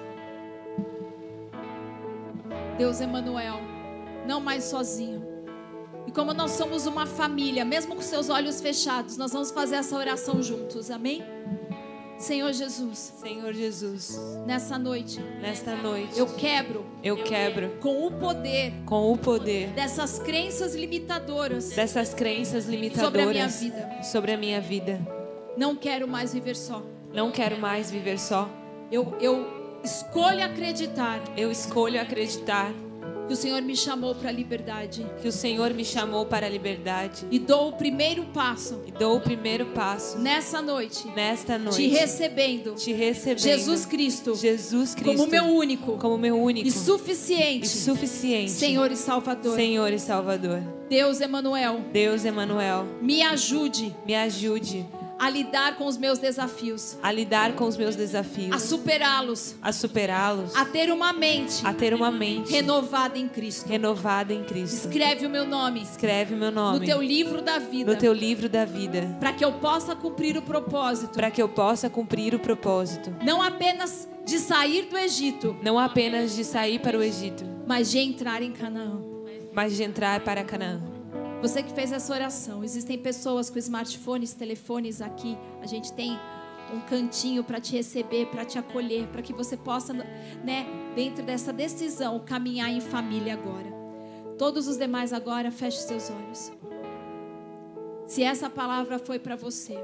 Deus Emanuel, não mais sozinho. E como nós somos uma família, mesmo com seus olhos fechados, nós vamos fazer essa oração juntos. Amém? Senhor Jesus. Senhor Jesus. Nessa noite. Nesta noite. Eu quebro. Eu quebro. Com o poder. Com o poder. Dessas crenças limitadoras. Dessas crenças limitadoras. Sobre a minha vida. Sobre a minha vida. Não quero mais viver só. Não quero mais viver só. Eu, eu escolho acreditar. Eu escolho acreditar que o Senhor me chamou para a liberdade. Que o Senhor me chamou para a liberdade. E dou o primeiro passo. E dou o primeiro passo. Nessa noite. Nesta noite. Te recebendo. Te recebendo. Jesus Cristo. Jesus Cristo. Como meu único. Como meu único. E suficiente. E suficiente. Senhor e Salvador. Senhor e Salvador. Deus Emanuel. Deus Emanuel. Me ajude. Me ajude a lidar com os meus desafios, a lidar com os meus desafios, a superá-los, a superá-los, a ter uma mente, a ter uma mente renovada em Cristo, renovada em Cristo. Escreve o meu nome, escreve o meu nome no teu livro da vida, no teu livro da vida, para que eu possa cumprir o propósito, para que eu possa cumprir o propósito, não apenas de sair do Egito, não apenas de sair para o Egito, mas de entrar em Canaã, mas de entrar para Canaã. Você que fez essa oração, existem pessoas com smartphones, telefones aqui. A gente tem um cantinho para te receber, para te acolher, para que você possa, né, dentro dessa decisão, caminhar em família agora. Todos os demais agora, feche seus olhos. Se essa palavra foi para você,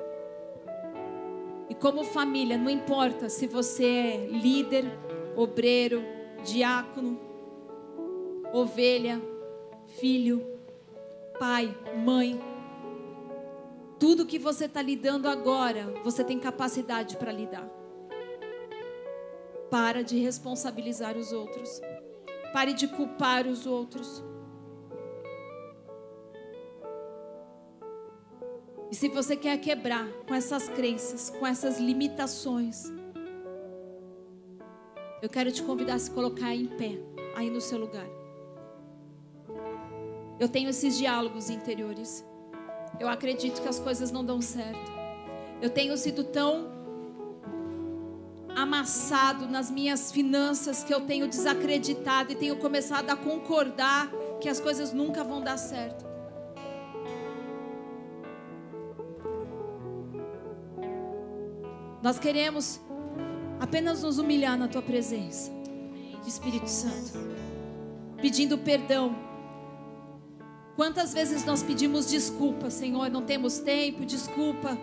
e como família, não importa se você é líder, obreiro, diácono, ovelha, filho, pai, mãe. Tudo que você está lidando agora, você tem capacidade para lidar. Para de responsabilizar os outros. Pare de culpar os outros. E se você quer quebrar com essas crenças, com essas limitações, eu quero te convidar a se colocar em pé, aí no seu lugar. Eu tenho esses diálogos interiores. Eu acredito que as coisas não dão certo. Eu tenho sido tão amassado nas minhas finanças que eu tenho desacreditado e tenho começado a concordar que as coisas nunca vão dar certo. Nós queremos apenas nos humilhar na tua presença. Espírito Santo, pedindo perdão. Quantas vezes nós pedimos desculpa, Senhor, não temos tempo, desculpa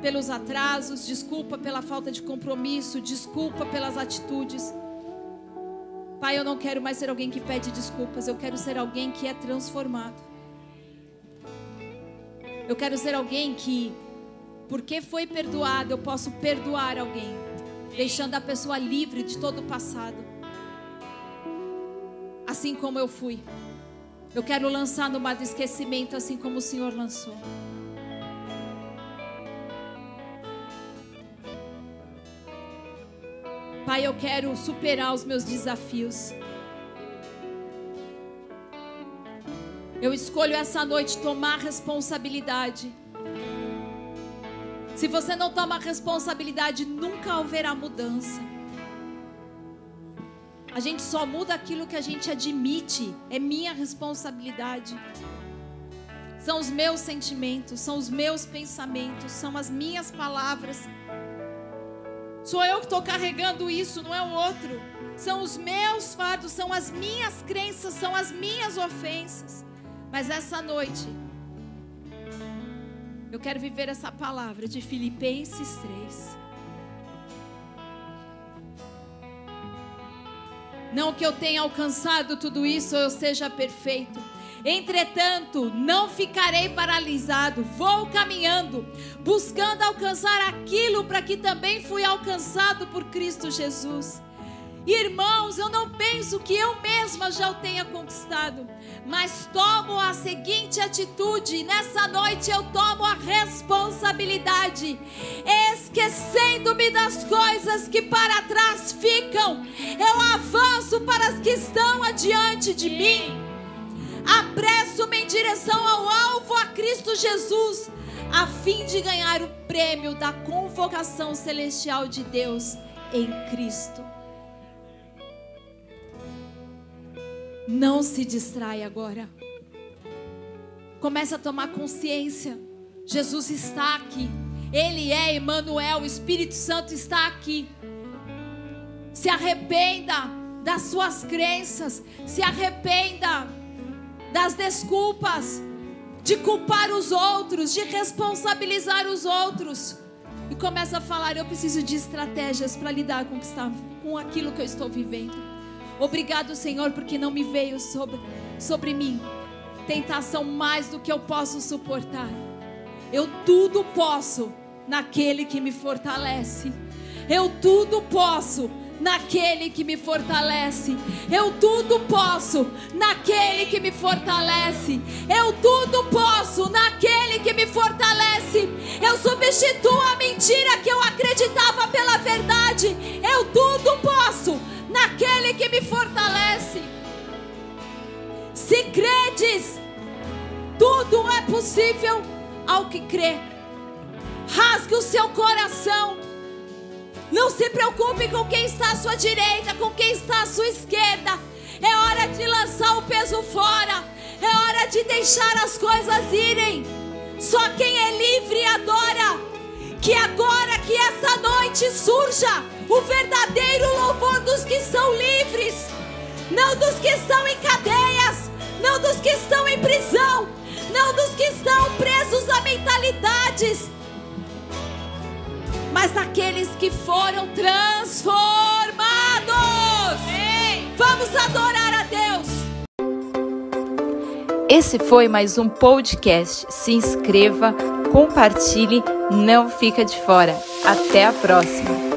pelos atrasos, desculpa pela falta de compromisso, desculpa pelas atitudes. Pai, eu não quero mais ser alguém que pede desculpas, eu quero ser alguém que é transformado. Eu quero ser alguém que, porque foi perdoado, eu posso perdoar alguém, deixando a pessoa livre de todo o passado. Assim como eu fui. Eu quero lançar no mar do esquecimento, assim como o Senhor lançou. Pai, eu quero superar os meus desafios. Eu escolho essa noite tomar responsabilidade. Se você não toma responsabilidade, nunca haverá mudança. A gente só muda aquilo que a gente admite, é minha responsabilidade. São os meus sentimentos, são os meus pensamentos, são as minhas palavras. Sou eu que estou carregando isso, não é o outro. São os meus fardos, são as minhas crenças, são as minhas ofensas. Mas essa noite, eu quero viver essa palavra de Filipenses 3. Não que eu tenha alcançado tudo isso ou eu seja perfeito. Entretanto, não ficarei paralisado, vou caminhando, buscando alcançar aquilo para que também fui alcançado por Cristo Jesus. Irmãos, eu não penso que eu mesma já o tenha conquistado, mas tomo a seguinte atitude: nessa noite eu tomo a responsabilidade, esquecendo-me das coisas que para trás ficam, eu avanço para as que estão adiante de mim. Apresso-me em direção ao alvo a Cristo Jesus, a fim de ganhar o prêmio da convocação celestial de Deus em Cristo. Não se distrai agora. Comece a tomar consciência. Jesus está aqui. Ele é Emmanuel, o Espírito Santo está aqui. Se arrependa das suas crenças, se arrependa das desculpas, de culpar os outros, de responsabilizar os outros. E começa a falar: eu preciso de estratégias para lidar com, está, com aquilo que eu estou vivendo. Obrigado, Senhor, porque não me veio sobre, sobre mim tentação mais do que eu posso suportar. Eu tudo posso naquele que me fortalece. Eu tudo posso naquele que me fortalece. Eu tudo posso naquele que me fortalece. Eu tudo posso naquele que me fortalece. Eu substituo a mentira que eu acreditava pela verdade. Eu tudo posso naquele que me fortalece. Se credes, tudo é possível ao que crê. Rasgue o seu coração não se preocupe com quem está à sua direita, com quem está à sua esquerda. É hora de lançar o peso fora. É hora de deixar as coisas irem. Só quem é livre adora. Que agora, que essa noite surja o verdadeiro louvor dos que são livres, não dos que estão em cadeias, não dos que estão em prisão, não dos que estão presos a mentalidades mas daqueles que foram transformados. Vamos adorar a Deus. Esse foi mais um podcast. Se inscreva, compartilhe, não fica de fora. Até a próxima.